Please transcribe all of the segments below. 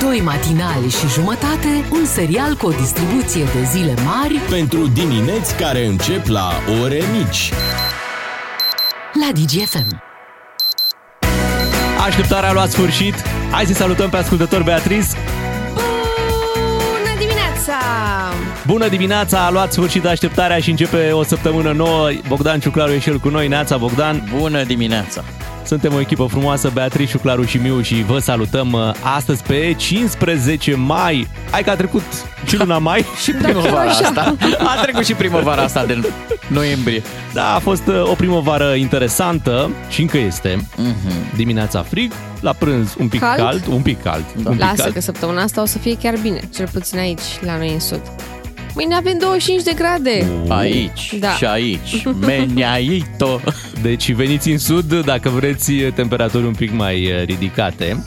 Doi matinali și jumătate, un serial cu o distribuție de zile mari Pentru dimineți care încep la ore mici. la DGFM. Așteptarea a luat sfârșit. Hai să salutăm pe ascultător Beatriz. Bună dimineața! Bună dimineața, a luat sfârșit așteptarea și începe o săptămână nouă. Bogdan Ciuclaru e și el cu noi. Neața, Bogdan. Bună dimineața! Suntem o echipă frumoasă, Beatriz, Ciuclaru și Miu și vă salutăm uh, astăzi pe 15 mai. Hai că a trecut și luna mai. Și primăvara asta. A trecut și primăvara asta de noiembrie. Da, a fost uh, o primăvară interesantă și încă este. Dimineața frig, la prânz un pic cald, Cald? un pic cald. un pic Lasă cald. că săptămâna asta o să fie chiar bine, cel puțin aici, la noi în sud. Mâine avem 25 de grade. Aici Da. și aici. Meniaito. Deci veniți în sud dacă vreți temperaturi un pic mai eh, ridicate.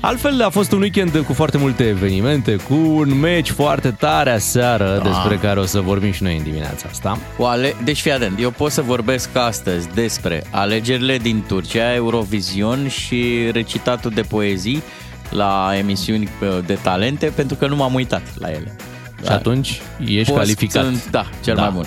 Altfel a fost un weekend cu foarte multe evenimente, cu un meci foarte tare aseară, Da. despre care o să vorbim și noi în dimineața asta. Cu ale... Deci fii atent, eu pot să vorbesc astăzi despre alegerile din Turcia, Eurovision și recitatul de poezii la emisiuni uh, de talente, pentru că nu m-am uitat la ele. Și atunci ești Pot calificat. Sunt, da, cel Da. mai bun.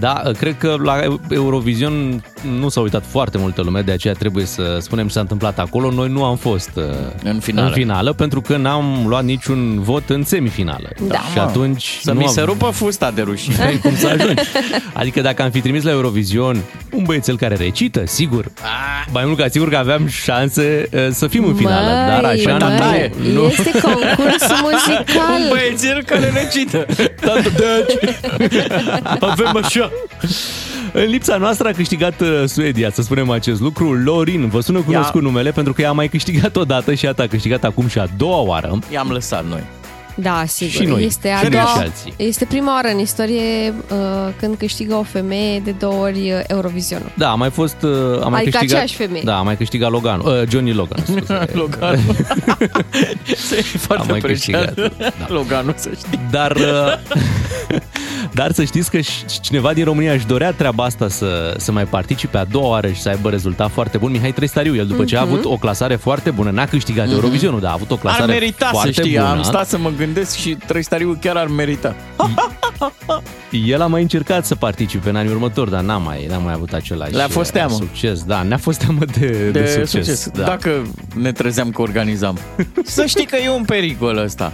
Da, cred că la Eurovision nu s-a uitat foarte multă lume, de aceea trebuie să spunem ce s-a întâmplat acolo. Noi nu am fost uh, În finală. în finală pentru că n-am luat niciun vot în semifinală. Da. Și atunci Să nu mi am- se rupă fusta de rușine. N-ai cum să ajungi. Adică dacă am fi trimis la Eurovision un băiețel care recită, sigur, mai mult ca sigur că aveam șanse uh, să fim în finală, dar așa măi, nu, nu. Este concurs muzical. Băiețel care recită. Tată, deci, avem așa. În lipsa noastră a câștigat uh, Suedia, să spunem acest lucru. Lorin, vă sună cunoscut numele pentru că ea a mai câștigat odată și iată a câștigat acum și a doua oară. I-am lăsat noi. Da, sigur. Și noi. Este, a Și noi doua, și alții. este prima oară în istorie uh, când câștigă o femeie de două ori uh, Eurovisionul. Da, a mai fost... uh, A mai Adică câștigat, aceeași femeie. Da, a mai câștigat Logan, uh, Johnny Logan, scuze. Logan. e foarte mai apreciat. câștigat, da. Loganul, să știi. Dar, uh, dar să știți că și cineva din România își dorea treaba asta să, să mai participe a doua oară și să aibă rezultat foarte bun. Mihai Trestariu, el după ce a avut o clasare foarte bună, n-a câștigat Eurovisionul, dar a avut o Ar clasare merita, să foarte știi. bună. Am stat să mă gândesc și Trăistariu chiar ar merita. El a mai încercat să participe în anii următori, dar n-a mai, n-a mai avut același Le-a fost teamă. succes. Da, ne-a fost teamă de, de, De, succes. succes. Da. Dacă ne trezeam că organizam. să știi că e un pericol ăsta.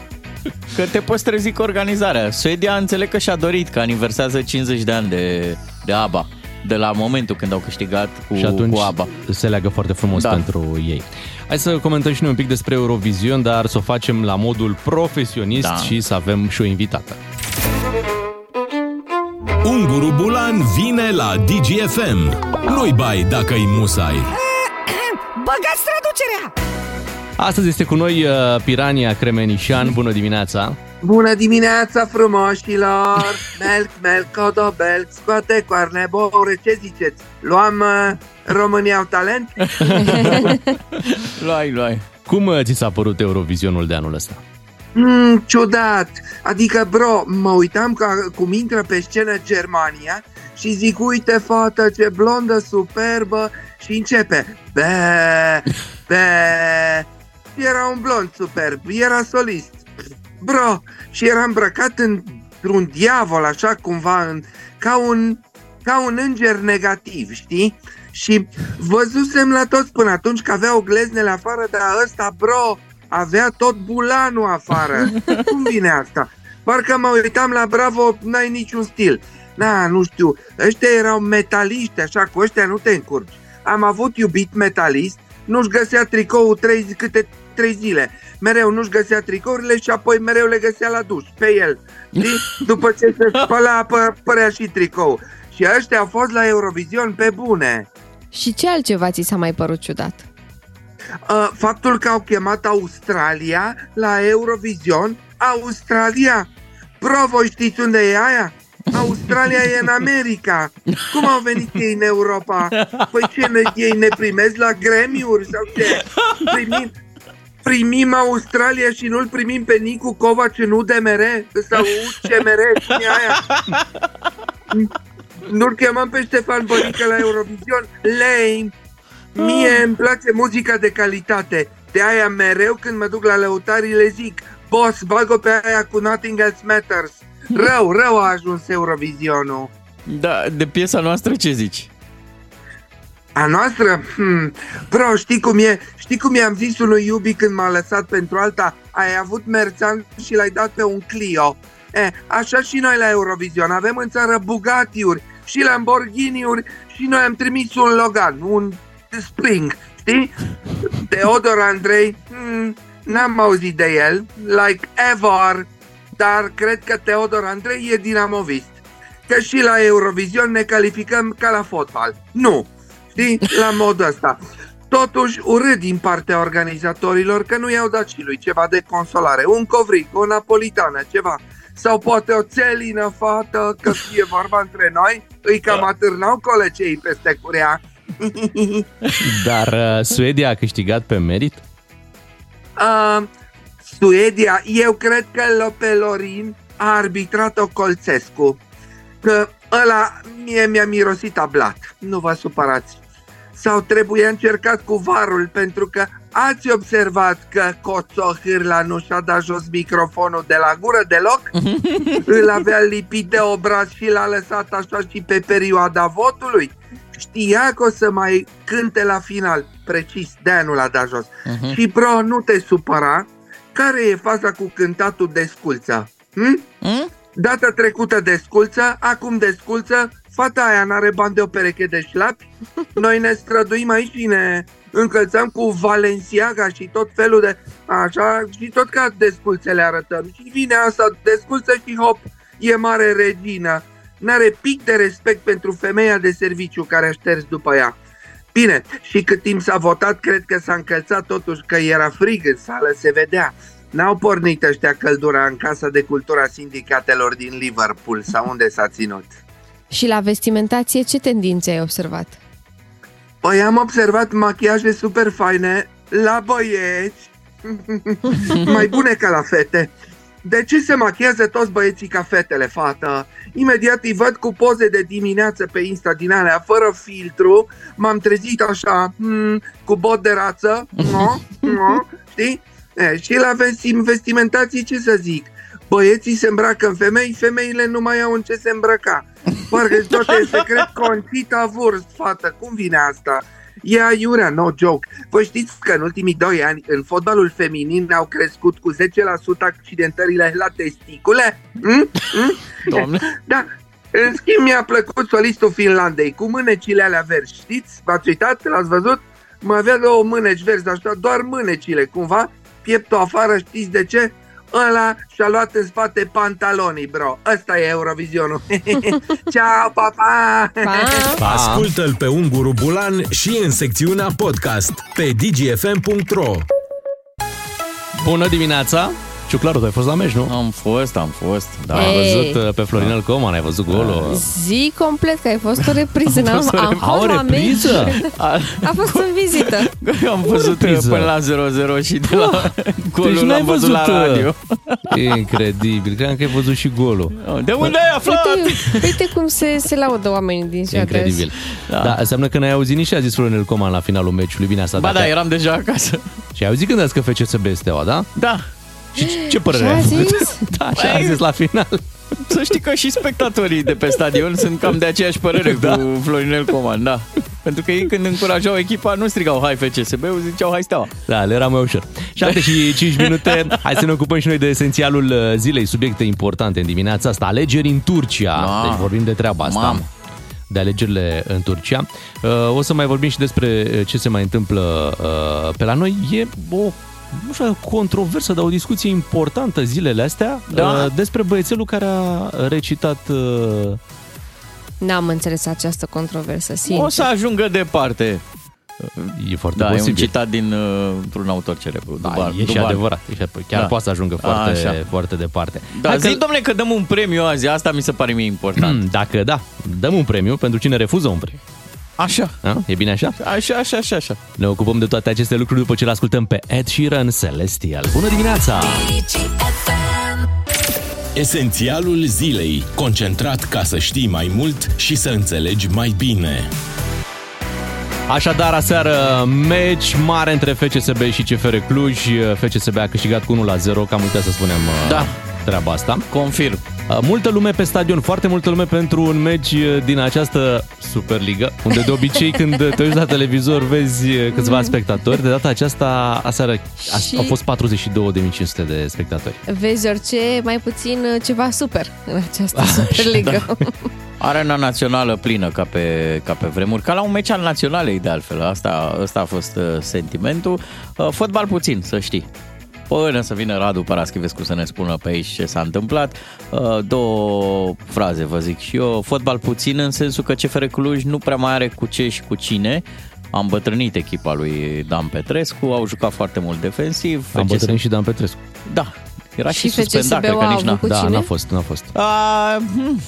Că te poți trezi cu organizarea. Suedia înțeleg că și-a dorit că aniversează 50 de ani de, de ABBA. De la momentul când au câștigat cu, și atunci cu ABBA. se leagă foarte frumos Da. pentru ei. Hai să comentăm și noi un pic despre Eurovision, dar să o facem la modul profesionist Da. și să avem și o invitată. Unguru Bulan vine la DGFM. Nu-i bai dacă-i musai. Băgați traducerea! Astăzi este cu noi uh, Pirania Cremenișan. Bună dimineața! Bună dimineața frumoșilor! Melc, melc, codobelc, scoate coarne bore, ce ziceți? Luam uh, România au talent? Luai, luai. Cum uh, ți s-a părut Eurovisionul de anul ăsta? Mm, ciudat! Adică, bro, mă uitam ca, cum intră pe scenă Germania și zic, uite fată, ce blondă superbă și începe Be, be Era un blond superb, era solist Bro, și era îmbrăcat într-un diavol, așa cumva, în, ca un ca un înger negativ, știi? Și văzusem la toți până atunci că aveau gleznele afară, dar ăsta, bro, avea tot bulanul afară. Cum vine asta? Parcă mă uitam la Bravo, n-ai niciun stil. Na, nu știu, ăștia erau metaliști, așa, cu ăștia nu te încurci. Am avut iubit metalist, nu-și găsea tricoul trei, câte trei zile. Mereu nu-și găsea tricourile și apoi mereu le găsea la duș, pe el. Știi? După ce se spăla, apă, părea și tricou. Și ăștia au fost la Eurovision pe bune. Și ce altceva ți s-a mai părut ciudat? Uh, faptul că au chemat Australia la Eurovision, Australia, bro, voi știți unde e aia? Australia e în America. Cum au venit ei în Europa? Păi ce, ne, ei ne primesc la Grammy-uri sau ce? Primim, primim Australia și nu-l primim pe Nicu Covaci în UDMR? Sau UCMR? Cine e aia? Nu-l chemăm pe Ștefan Bănică la Eurovision? Lame! Mie îmi place muzica de calitate. De aia mereu când mă duc la lăutarii le zic Boss, bag pe aia cu Nothing Else Matters. Rău, rău a ajuns Eurovizionul. Da, de piesa noastră ce zici? A noastră? Hmm. Bro, știi cum e? Știi cum i-am zis unui iubi când m-a lăsat pentru alta? Ai avut merțan și l-ai dat pe un Clio. E, așa și noi la Eurovision. Avem în țară Bugatti-uri și Lamborghini-uri și noi am trimis un Logan, un Spring, știi? Teodor Andrei, hmm, n-am auzit de el, like ever, dar cred că Teodor Andrei e dinamovist. Că și la Eurovision ne calificăm ca la fotbal. Nu, știi, la modul ăsta. Totuși, urât din partea organizatorilor că nu i-au dat și lui ceva de consolare. Un covric, o napolitană, ceva. Sau poate o țelină fată, că fie vorba între noi, îi cam atârnau colecei peste curea. Dar uh, Suedia a câștigat pe merit? Uh, Suedia, eu cred că Lopelorin a arbitrat-o Colțescu. Că ăla mie mi-a mirosit a blat. Nu vă supărați. Sau trebuie încercat cu varul, pentru că ați observat că Coțohârla nu și-a dat jos microfonul de la gură deloc? Îl avea lipit de obraz și l-a lăsat așa și pe perioada votului? Știa că o să mai cânte la final, precis, de nu l-a dat jos. Uh-huh. Și bro, nu te supăra, care e faza cu cântatul de sculță? Hm? Mm? Data trecută de sculță, acum de sculță, fata aia n-are bani de o pereche de șlapi. Noi ne străduim aici și ne încălțăm cu Valenciaga și tot felul de... Așa, și tot ca de sculțe le arătăm. Și vine asta de sculță și hop, e mare regină. N-are pic de respect pentru femeia de serviciu care a șters după ea. Bine, și cât timp s-a votat, cred că s-a încălțat totuși că era frig în sală, se vedea. N-au pornit ăștia căldura în Casa de Cultura Sindicatelor din Liverpool sau unde s-a ținut. Și la vestimentație, ce tendințe ai observat? Păi am observat machiaje super faine la băieți, mai bune ca la fete. De ce se machiază toți băieții ca fetele, fată? Imediat îi văd cu poze de dimineață pe Insta din alea, fără filtru, m-am trezit așa, hmm, cu bot de rață, no, no, știi? E, și la vestim, vestimentații ce să zic? Băieții se îmbracă în femei, femeile nu mai au în ce se îmbrăca. Parcă tot e secret concita vârst, fată, cum vine asta? E aiurea, no joke. Vă știți că în ultimii doi ani în fotbalul feminin au crescut cu 10% accidentările la testicule? Mm? Mm? Doamne. Da, în schimb mi-a plăcut solistul Finlandei cu mânecile alea verzi, știți? V-ați uitat? L-ați văzut? Mă avea două mâneci verzi, așa, doar mânecile, cumva, pieptul afară, știți de ce? Ăla și-a luat în spate pantalonii, bro. Ăsta e Eurovizionul. Ciao, pa, pa! Pa! Ascultă-l pe Unguru Bulan și în secțiunea podcast pe dgfm.ro Bună dimineața! Ciuclaru, tu ai fost la meci, nu? Am fost, am fost, da. Ai Ei. văzut uh, pe Florinel Coman, ai văzut golul. Zi complet că ai fost o repriză. N-am, fost o am rep- A, o fost la meci. repriză? A, A fost în vizită. am văzut repriză. până la 0-0 și de la golul Deci n-ai l-am văzut la văzut, uh, radio. Incredibil, credeam că ai văzut și golul. De unde ai aflat? Uite, uite cum se, se laudă oamenii din ziua de azi. Incredibil. Da. da, înseamnă că n-ai auzit nici ce a zis Florinel Coman la finalul meciului. Bine asta. Ba dacă- da, eram deja acasă. Și ai auzit când ați că FCSB Steaua, da? Da, Și ce- ce părere Ce a ai avut? zis? Da, ce a zis la final. să știi că și spectatorii de pe stadion sunt cam de aceeași părere da. cu Florinel Coman, da. Pentru că ei când încurajau echipa nu strigau hai FCSB-ul, ziceau hai steaua. Da, le era mai ușor. 7 și 5 minute. Hai să ne ocupăm și noi de esențialul uh, zilei, subiecte importante în dimineața asta. Alegeri în Turcia. Mamă. Deci vorbim de treaba asta. Mamă. de alegerile în Turcia. Uh, O să mai vorbim și despre uh, ce se mai întâmplă uh, pe la noi. E o nu știu, o controversă, dar o discuție importantă zilele astea Da. uh, despre băiețelul care a recitat uh, N-am înțeles această controversă, O sincer. să ajungă departe. e foarte Da, e un posibil. citat din uh, un autor celebru. Da, Dubar, e și Dubar. adevărat. E și- Chiar Da. poate să ajungă foarte, Așa. foarte departe. Da, Hai zi, că- domnule, că dăm un premiu azi. Asta mi se pare mie important. Hmm, Dacă da, dăm un premiu pentru cine refuză un premiu. Așa. Da? E bine așa? Așa, așa, așa, așa. Ne ocupăm de toate aceste lucruri după ce le ascultăm pe Ed Sheeran Celestial. Bună dimineața! Esențialul zilei. Concentrat ca să știi mai mult și să înțelegi mai bine. Așadar, aseară, meci mare între FCSB și CFR Cluj. FCSB a câștigat cu 1 la 0, cam uitat să spunem uh, Da. Treaba asta. Confirm. Uh, Multă lume pe stadion, foarte multă lume pentru un meci uh, din această Superliga, unde de obicei când te uiți la televizor vezi uh, câțiva spectatori. De data aceasta, aseară a- Și- au fost 42.500 de spectatori. Vezi orice, mai puțin uh, ceva super în această Ah, Superliga. Arena națională plină ca pe, ca pe vremuri, ca la un meci al naționalei de altfel. Asta, asta a fost uh, sentimentul. Uh, fotbal puțin, să știi. Până să vină Radu Paraschivescu să ne spună pe aici ce s-a întâmplat. Uh, două fraze vă zic și eu. Fotbal puțin în sensul că CFR Cluj nu prea mai are cu ce și cu cine. Am îmbătrânit echipa lui Dan Petrescu, au jucat foarte mult defensiv. Am FCS bătrânit și Dan Petrescu. Da, era și, Și suspendat, FCSB-ul cred că a nici n-a. avut cu Da, cine? n-a fost, n-a fost. A, hm,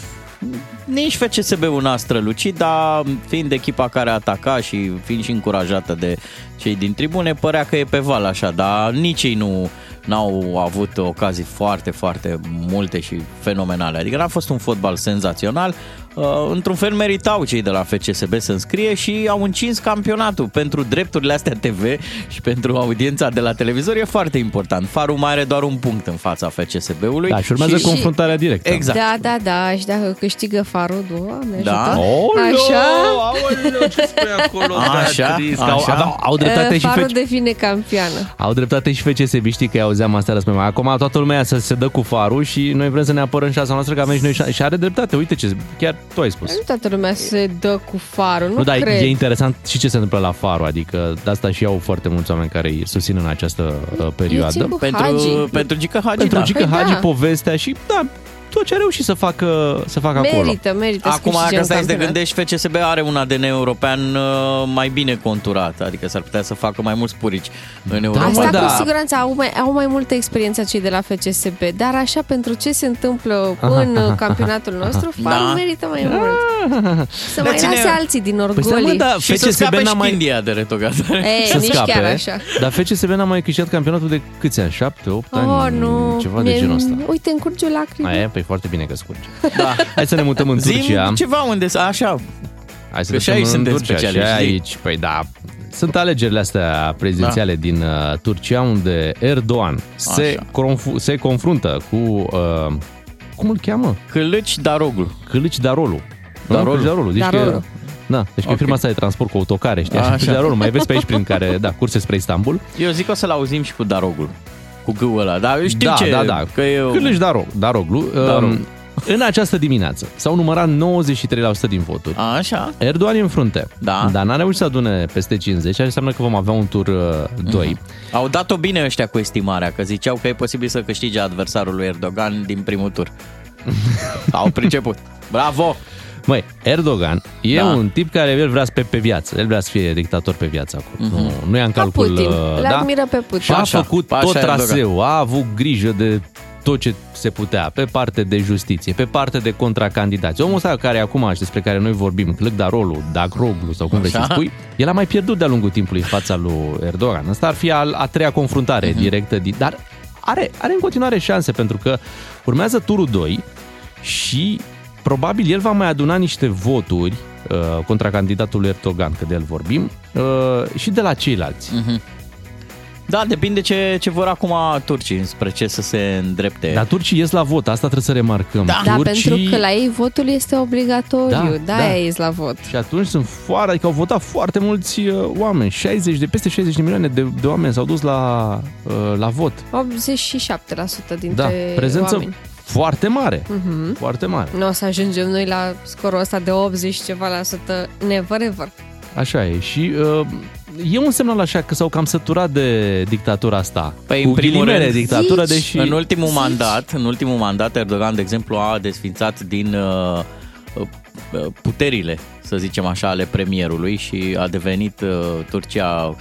nici FCSB-ul n-a strălucit, dar fiind echipa care ataca și fiind și încurajată de cei din tribune, părea că e pe val așa, dar nici ei nu n-au avut ocazii foarte, foarte multe și fenomenale. Adică n-a fost un fotbal senzațional. Uh, într-un fel meritau cei de la FCSB să înscrie și au încins campionatul. Pentru drepturile astea TV și pentru audiența de la televizor e foarte important. Farul mai are doar un punct în fața FCSB-ului. Da, și urmează Și- confruntarea directă. Exact. Da, da, da, și dacă câștigă farul, doamne Da. ajută. Aoleu, Așa? aoleu, ce spui acolo, Așa, Beatrice? Că Au, așa. au, au dreptate Uh, și Farul FC devine campioană. Au dreptate și FCSB, știi că i auzeam asta răspunde. Acum toată lumea să se dă cu farul și noi vrem să ne apărăm șansa noastră că avem și noi șa- și are dreptate. Uite ce, chiar tu ai spus. Nu toată lumea se dă cu farul, nu, Nu, dar cred. e interesant și ce se întâmplă la farul, adică de asta și au foarte mulți oameni care îi susțin în această uh, E perioadă. ție cu Pentru, Hagi. pentru Gică Hagi, Pentru da. Gică Păi Hagi, da. povestea și da, tot ce a reușit să facă, să facă acolo. Merită, merită să Acum, câștige dacă un stai să te campionat. gândești, FCSB are un ADN european uh, mai bine conturat, adică s-ar putea să facă mai mulți purici în Europa. Asta da. cu siguranță au mai, au mai multă experiență cei de la FCSB, dar așa pentru ce se întâmplă în campionatul nostru, farul Da. merită mai mult. Să mai ține- lase alții din Păi stai, mă, orgolii. da, Și să FCSB scape n-a și mai... India de retogatare. Ei, să nici scape, chiar așa. dar FCSB n-a mai câștigat campionatul de câți ani? 7, 8 ani? Oh, nu. Ceva de Mie- genul ăsta. Uite, încurge o lacrimă. Aia, păi foarte bine că scurge. Da. Hai să ne mutăm în Turcia. Zim ceva unde, așa, Hai să Că și trecem aici în suntem Turcia, specialiști, Și zi. aici, păi da, sunt alegerile astea prezidențiale da. din uh, Turcia unde Erdogan se, Așa. conf- se confruntă cu, uh, cum îl cheamă? Câlâci Daroglu. Câlici Darolu. Darolu. Câlici Darolu. Deci Darolu. Că, da, deci că Ok. e firma asta de transport cu autocare, știi? Așa. Așa. Darolu, mai vezi pe aici prin care, da, curse spre Istanbul. Eu zic că o să-l auzim și cu Daroglu. Cu gâul ăla, dar știu da, ce, da, da. că e... Câlici Darog, Daroglu. Daroglu. Um, în această dimineață s-au numărat 93% din voturi. A, Așa. Erdogan e în frunte, Da. dar n-a reușit să adune peste 50, așa înseamnă că vom avea un tur uh, 2. Au dat-o bine ăștia cu estimarea, că ziceau că e posibil să câștige adversarul lui Erdogan din primul tur. Au priceput. Bravo! Măi, Erdogan e Da. un tip care el vrea să pe, pe viață, el vrea să fie dictator pe viață acum. Nu, nu ia în Ca calcul... Putin. uh, Le da? admiră pe Putin. Și a Așa, făcut așa tot Erdogan. traseul, a avut grijă de tot ce se putea, pe parte de justiție, pe parte de contracandidați. Omul ăsta care acum și despre care noi vorbim, Clăgdarolu, Dagroglu sau cum vrei să Așa. spui, el a mai pierdut de-a lungul timpului în fața lui Erdogan. Asta ar fi a, a treia confruntare Mhm. directă, din- dar are, are în continuare șanse pentru că urmează turul 2 și probabil el va mai aduna niște voturi uh, contra candidatului Erdogan, că de el vorbim, uh, și de la ceilalți. Da, depinde ce, ce vor acum turcii, spre ce să se îndrepte. Dar turcii ies la vot, asta trebuie să remarcăm. Da. Da, turcii... pentru că la ei votul este obligatoriu, Da, da, da. da. ies la vot. Și atunci sunt foarte, adică au votat foarte mulți uh, oameni, 60 de, peste 60 de milioane de, de oameni s-au dus la, uh, la vot. 87% dintre Da, prezență oameni. Foarte mare, Mhm. foarte mare. Nu o să ajungem noi la scorul ăsta de 80 și ceva la sută, never ever. Așa e. Și uh, e un semnal așa că s-au cam săturat de dictatura asta. Păi, Cu în primul ghilimele rând, dictatură, zici? deși... În ultimul Zici? mandat, în ultimul mandat, Erdogan, de exemplu, a desfințat din uh, uh, puterile, să zicem așa, ale premierului și a devenit uh, Turcia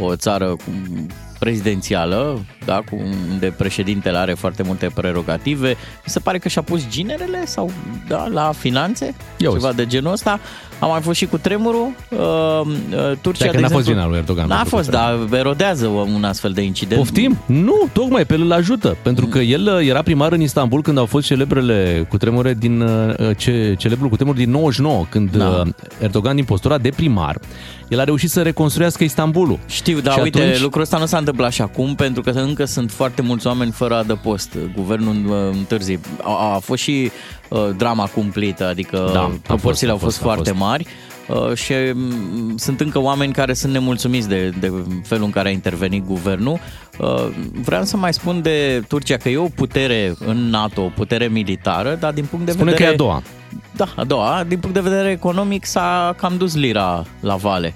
o țară cu- prezidențială, da, cu, unde președintele are foarte multe prerogative. Mi se pare că și-a pus ginerele sau da, la finanțe, Ia uzi. ceva de genul ăsta. A mai fost și cu tremurul. Uh, uh, Turcia, Dacă de n-a fost exemplu, vina lui Erdogan N-a pentru fost, tremur. dar erodează un astfel de incident. Poftim? Nu, tocmai pe el îl ajută. Pentru că el uh, era primar în Istanbul când au fost celebrele cutremure din, uh, ce, celebrul cutremur din 99, când Da. da. Erdogan din postura de primar, el a reușit să reconstruiască Istanbulul. Știu, dar Și uite, atunci- lucrul ăsta nu s-a întâmplat și acum, pentru că încă sunt foarte mulți oameni fără adăpost. Guvernul uh, întârzi. A, a fost și uh, drama cumplită, adică Da, da, a proporțiile fost, a au fost, fost, a foarte fost. mari. Uh, și mm, sunt încă oameni care sunt nemulțumiți de, de felul în care a intervenit guvernul. Uh, vreau să mai spun de Turcia că e o putere în NATO, o putere militară, dar din punct de Spune vedere... că e a doua. Da, a doua. Din punct de vedere economic s-a cam dus lira la vale.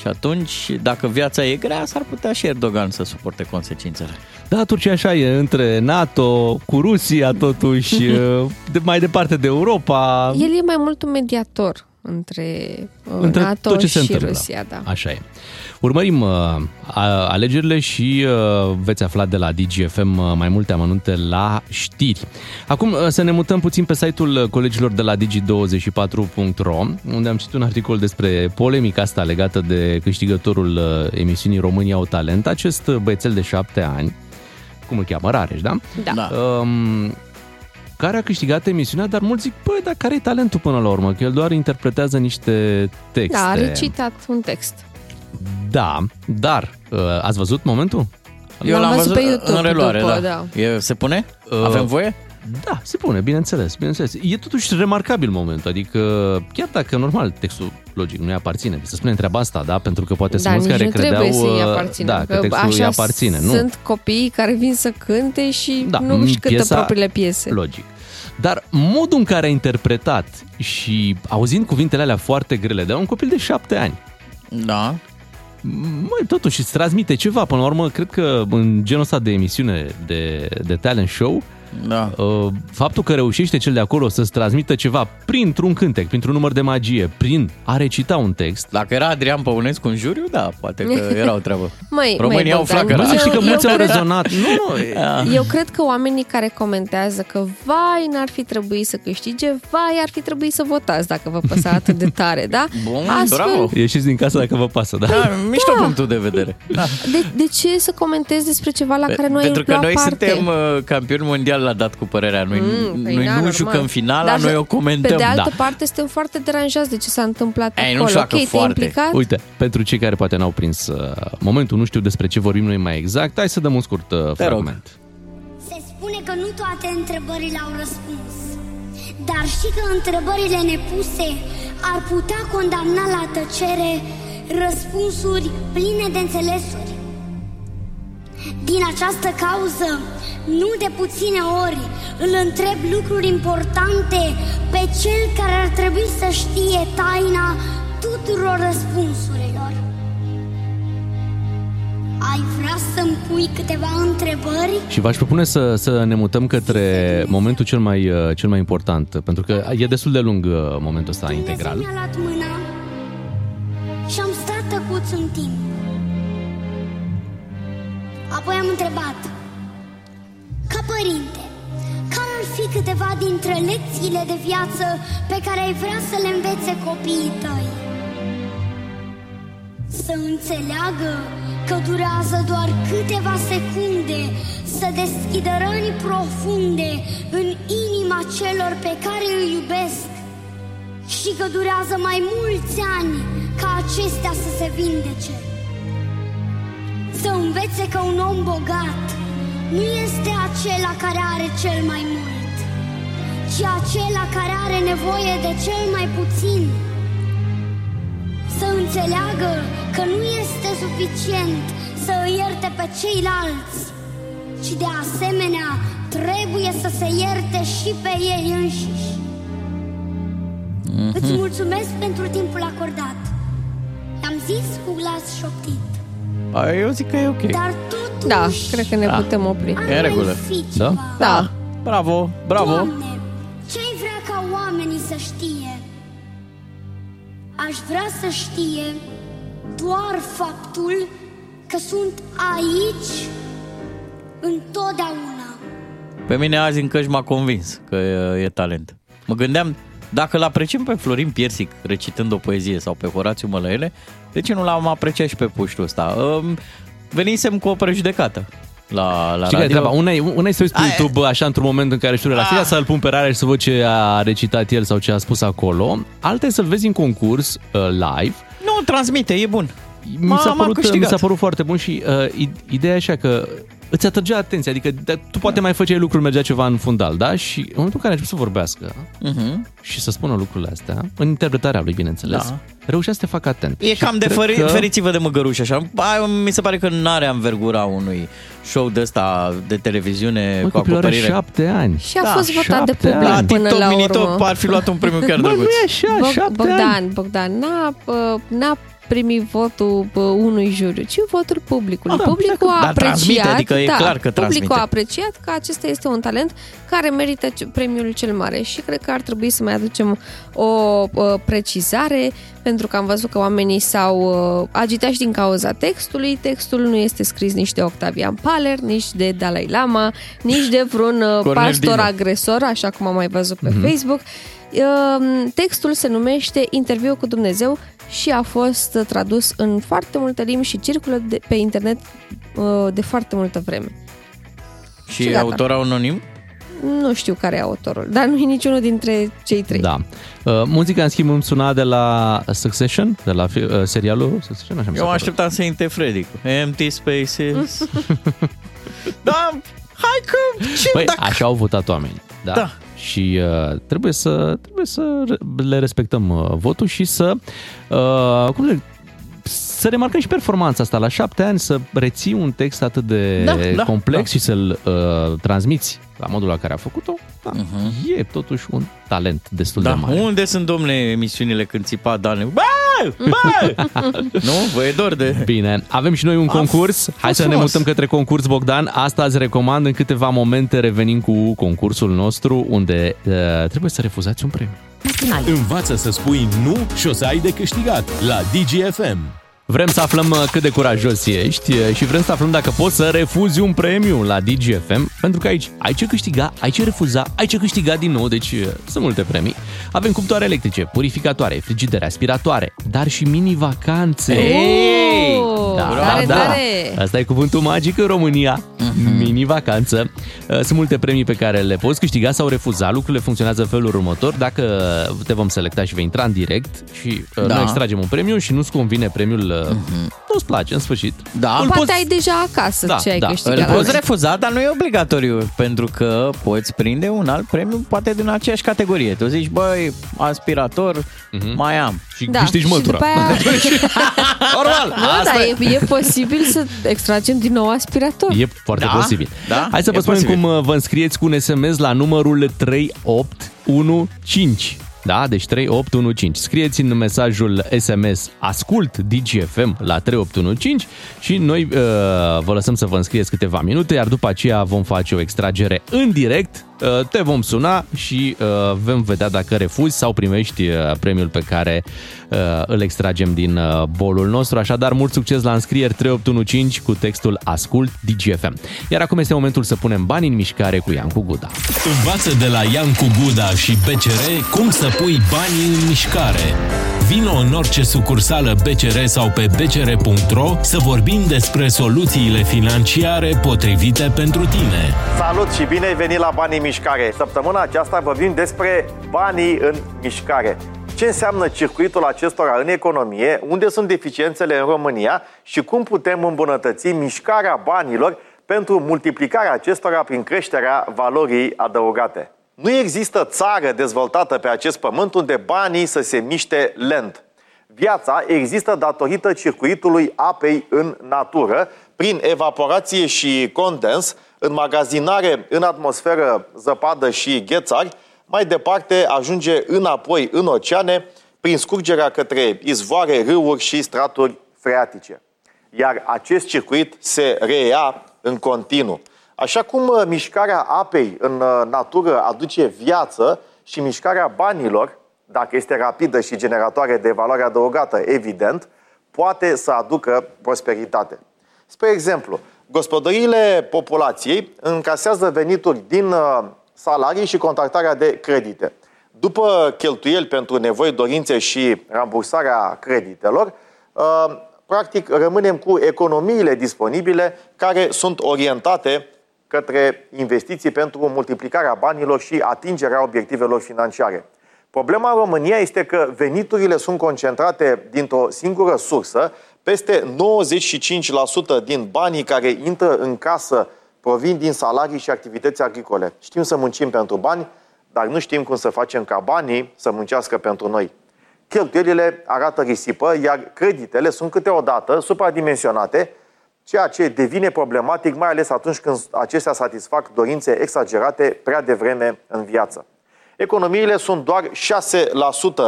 Și atunci, dacă viața e grea, s-ar putea și Erdogan să suporte consecințele. Da, Turcia așa e, între NATO, cu Rusia totuși, uh, de, mai departe de Europa. El e mai mult un mediator între, uh, între NATO tot ce și se întâmplă. Rusia. Da. Așa e. Urmărim uh, a- alegerile și uh, veți afla de la DGFM uh, mai multe amănunte la știri. Acum uh, să ne mutăm puțin pe site-ul uh, colegilor de la digi24.ro, unde am citit un articol despre polemica asta legată de câștigătorul uh, emisiunii România au talent, acest uh, băiețel de șapte ani, cum îl cheamă, Rareș, da? Da. Da. Um, care a câștigat emisiunea, dar mulți zic, băi, dar care e talentul până la urmă? Că el doar interpretează niște texte. Da, a recitat un text. Da, dar uh, ați văzut momentul? L-am văzut pe YouTube în reluare, după, da. da. E, se pune? Uh, Avem voie? Da, se pune, bineînțeles, bineînțeles. E totuși remarcabil momentul, adică chiar dacă normal textul logic nu-i aparține, să spunem treaba asta, da, pentru că poate sunt Dar mulți nici care nu credeau trebuie să-i uh, aparțină. da, că că textul îi așa aparține, nu? Sunt copii care vin să cânte și Da, nu își cântă piesa- propriile piese. Logic. Dar modul în care a interpretat și auzind cuvintele alea foarte grele de la un copil de șapte ani, Da. Măi, totuși îți transmite ceva. Până la urmă, cred că în genul ăsta de emisiune de, de talent show, Da. uh, faptul că reușește cel de acolo să-ți transmită ceva printr-un cântec, printr-un număr de magie, prin a recita un text, Dacă era Adrian Păunescu în juriu, da, poate că era o treabă. Măi, România au măi, Bogdan, flacărat. Bă, să știi că eu- mulți eu au cred- rezonat. Nu, nu, e- Eu cred că oamenii care comentează că vai, n-ar fi trebuit să câștige, vai, ar fi trebuit să votați dacă vă păsa atât de tare, da? Bun, bravo. ieșiți din casă dacă vă pasă, da? Da, mișto Da. punctul de vedere. Da. De, de ce să comentezi despre ceva la care noi Pentru că luat noi parte? suntem uh, campioni mondiali la dat cu părerea. Noi, Mm, păi noi da, nu normal. jucăm finala, Dar noi o comentăm. Pe de altă da. parte, suntem foarte deranjați de ce s-a întâmplat Ei, nu acolo. știu dacă ok, te-ai foarte. implicat? Uite, pentru cei care poate n-au prins uh, momentul, nu știu despre ce vorbim noi mai exact, hai să dăm un scurt uh, fragment. Se spune că nu toate întrebările au răspuns, dar și că întrebările nepuse ar putea condamna la tăcere răspunsuri pline de înțelesuri. Din această cauză, nu de puține ori îl întreb lucruri importante pe cel care ar trebui să știe taina tuturor răspunsurilor. Ai vrea să-mi pui câteva întrebări? Și v-aș propune să, să ne mutăm către momentul cel mai, uh, cel mai important, pentru că e destul de lung uh, momentul ăsta Dumnezeu integral. mi-a luat mâna întrebat, ca părinte, care ar fi câteva dintre lecțiile de viață pe care ai vrea să le învețe copiii tăi? Să înțeleagă că durează doar câteva secunde să deschidă răni profunde în inima celor pe care îi iubesc și că durează mai mulți ani ca acestea să se vindece. Să învețe că un om bogat nu este acela care are cel mai mult, ci acela care are nevoie de cel mai puțin. Să înțeleagă că nu este suficient să îi ierte pe ceilalți, ci de asemenea trebuie să se ierte și pe ei înșiși. Îți mulțumesc pentru timpul acordat. Am zis cu glas șoptit. A, Eu zic că e ok. Dar totuși... Da, cred că ne Da. putem opri. ar E în mai regulă. fi Da? ceva. Da. Bravo, bravo. Doamne, ce-ai vrea ca oamenii să știe? Aș vrea să știe doar faptul că sunt aici întotdeauna. Pe mine azi încă m-a convins că e, e talent. Mă gândeam, Dacă îl apreciem pe Florin Piersic recitând o poezie sau pe Horațiu Mălăele, de ce nu l-am apreciat și pe puștul ăsta? Um, Venisem cu o prejudecată la, la Știi care e radio. treaba? Una e, una e să uiți pe Aia- YouTube așa într-un moment în care știu relaxat, să-l pun pe rare și să văd ce a recitat el sau ce a spus acolo. Alta e să-l vezi în concurs uh, live. Nu, transmite, e bun. Mi M-a- s-a, m-a părut, mi câștigat. s-a părut foarte bun și uh, id- ideea e așa că îți atrăgea atenția, adică de- tu poate mai făceai lucruri, mergea ceva în fundal, da? Și în momentul în care a început să vorbească Uh-huh. și să spună lucrurile astea, în interpretarea lui, bineînțeles, Da. reușea să te facă atent. E Și cam de cred feri, că- feriți-vă de măgăruși așa. Aia mi se pare că nu are învergura unui show de ăsta de televiziune Mă, cu copilul are acoperire. șapte ani. Și a Da, fost votat de șapte public ani. până TikTok, la Minitop urmă. ar fi luat un premiu chiar Bă, drăguț. nu e așa, Bog- șapte Bogdan, ani. Bogdan, n-a, uh, n-a primit votul uh, unui juriu, ci votul publicului. Ah, da, publicul a dar apreciat, transmite, adică e da, clar că publicul transmite. a apreciat că acesta este un talent care merită ce- premiul cel mare și cred că ar trebui să mai aducem o uh, precizare pentru că am văzut că oamenii s-au uh, agitat și din cauza textului. Textul nu este scris nici de Octavian Paler, nici de Dalai Lama, nici de vreun uh, Cornel pastor Dinu. agresor, așa cum am mai văzut pe Mhm. Facebook. Uh, Textul se numește Interviu cu Dumnezeu și a fost uh, tradus în foarte multe limbi și circulă de, pe internet uh, de foarte multă vreme. Și Și gata. autor anonim? Nu știu care e autorul, dar nu e niciunul dintre cei trei. Da. Uh, muzica, în schimb, îmi suna de la Succession, de la fi- uh, serialul Succession, așa mi s-a Eu mă părut. așteptam să intre Freddy cu Empty Spaces. da, hai că... Ce, Păi, dacă... așa au votat oamenii. Da. Da. Și uh, trebuie să trebuie să re- le respectăm uh, votul și să uh, cum să zic, să remarcăm și performanța asta. La șapte ani să reții un text atât de Da, da, complex da. și să-l uh, transmiți la modul la care a făcut-o, da, uh-huh. e totuși un talent destul de Mhm. Da, mare. unde sunt, domnule, emisiunile când țipa Dane? Bă! Bă! nu? Vă e dor de... Bine, avem și noi un A concurs. Hai fost să ne frumos. mutăm către concurs, Bogdan. Asta îți recomand. În câteva momente revenim cu concursul nostru, unde uh, trebuie să refuzați un premiu. Învață să spui nu și o să ai de câștigat la DGFM. Vrem să aflăm uh, cât de curajos ești uh, și vrem să aflăm dacă poți să refuzi un premiu la DGFM, pentru că aici ai ce câștiga, ai ce refuza, ai ce câștiga din nou, deci uh, sunt multe premii. Avem cuptoare electrice, purificatoare, frigidere, aspiratoare, dar și mini-vacanțe. Ei! Oh, Da, tare, da, da. tare. Asta e cuvântul magic în România. Mini-vacanță. Uh, Sunt multe premii pe care le poți câștiga sau refuza. Lucrurile funcționează în felul următor. Dacă te vom selecta și vei intra în direct și uh, Da. noi extragem un premiu și nu-ți convine premiul, uh, nu-ți place, în sfârșit. Da. Îl Poate poți- ai deja acasă Da, ce ai da. Îl câștigat. poți refuza, dar nu e obligatoriu, pentru că poți prinde un alt premiu, poate din aceeași categorie. Tu zici, băi, aspirator, mai am. Și Da, câștigi și mătura. după aia... Normal! Nu, dar e, e posibil să extragem din nou aspirator. E foarte Da? posibil. Da? Hai să vă E spunem posibil. cum uh, vă înscrieți cu un SMS la numărul 3815. Da, deci 3815. Scrieți în mesajul SMS Ascult DGFM la 3815 și noi uh, vă lăsăm să vă înscrieți câteva minute, iar după aceea vom face o extragere în direct. Uh, te vom suna și uh, vom vedea dacă refuzi sau primești uh, premiul pe care uh, îl extragem din uh, bolul nostru. Așadar, mult succes la înscrieri 3815 cu textul Ascult DGFM. Iar acum este momentul să punem bani în mișcare cu Iancu Guda. Învață de la Iancu Guda și BCR cum să pui banii în mișcare. Vino în orice sucursală BCR sau pe bcr.ro să vorbim despre soluțiile financiare potrivite pentru tine. Salut și bine ai venit la Banii în Mișcare! Săptămâna aceasta vorbim despre banii în mișcare. Ce înseamnă circuitul acestora în economie, unde sunt deficiențele în România și cum putem îmbunătăți mișcarea banilor pentru multiplicarea acestora prin creșterea valorii adăugate. Nu există țară dezvoltată pe acest pământ unde banii să se miște lent. Viața există datorită circuitului apei în natură, prin evaporație și condens, înmagazinare în atmosferă, zăpadă și ghețari, mai departe ajunge înapoi în oceane, prin scurgerea către izvoare, râuri și straturi freatice. Iar acest circuit se reia în continuu. Așa cum uh, mișcarea apei în uh, natură aduce viață și mișcarea banilor, dacă este rapidă și generatoare de valoare adăugată, evident, poate să aducă prosperitate. Spre exemplu, gospodăriile populației încasează venituri din uh, salarii și contractarea de credite. după cheltuieli pentru nevoi, dorințe și rambursarea creditelor, uh, practic rămânem cu economiile disponibile care sunt orientate către investiții pentru multiplicarea banilor și atingerea obiectivelor financiare. Problema în România este că veniturile sunt concentrate dintr-o singură sursă. Peste 95% din banii care intră în casă provin din salarii și activități agricole. Știm să muncim pentru bani, dar nu știm cum să facem ca banii să muncească pentru noi. Cheltuielile arată risipă, iar creditele sunt câteodată supradimensionate, ceea ce devine problematic, mai ales atunci când acestea satisfac dorințe exagerate prea devreme în viață. Economiile sunt doar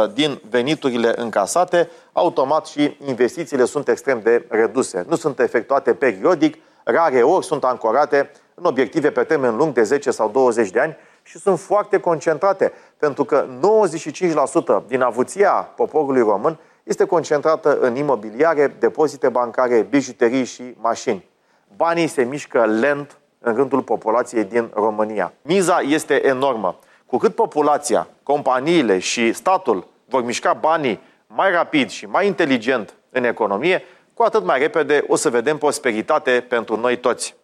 6% din veniturile încasate, automat și investițiile sunt extrem de reduse. Nu sunt efectuate periodic, rare ori sunt ancorate în obiective pe termen lung de 10 sau 20 de ani și sunt foarte concentrate, pentru că 95% din avuția poporului român este concentrată în imobiliare, depozite bancare, bijuterii și mașini. Banii se mișcă lent în rândul populației din România. Miza este enormă. Cu cât populația, companiile și statul vor mișca banii mai rapid și mai inteligent în economie, cu atât mai repede o să vedem prosperitate pentru noi toți.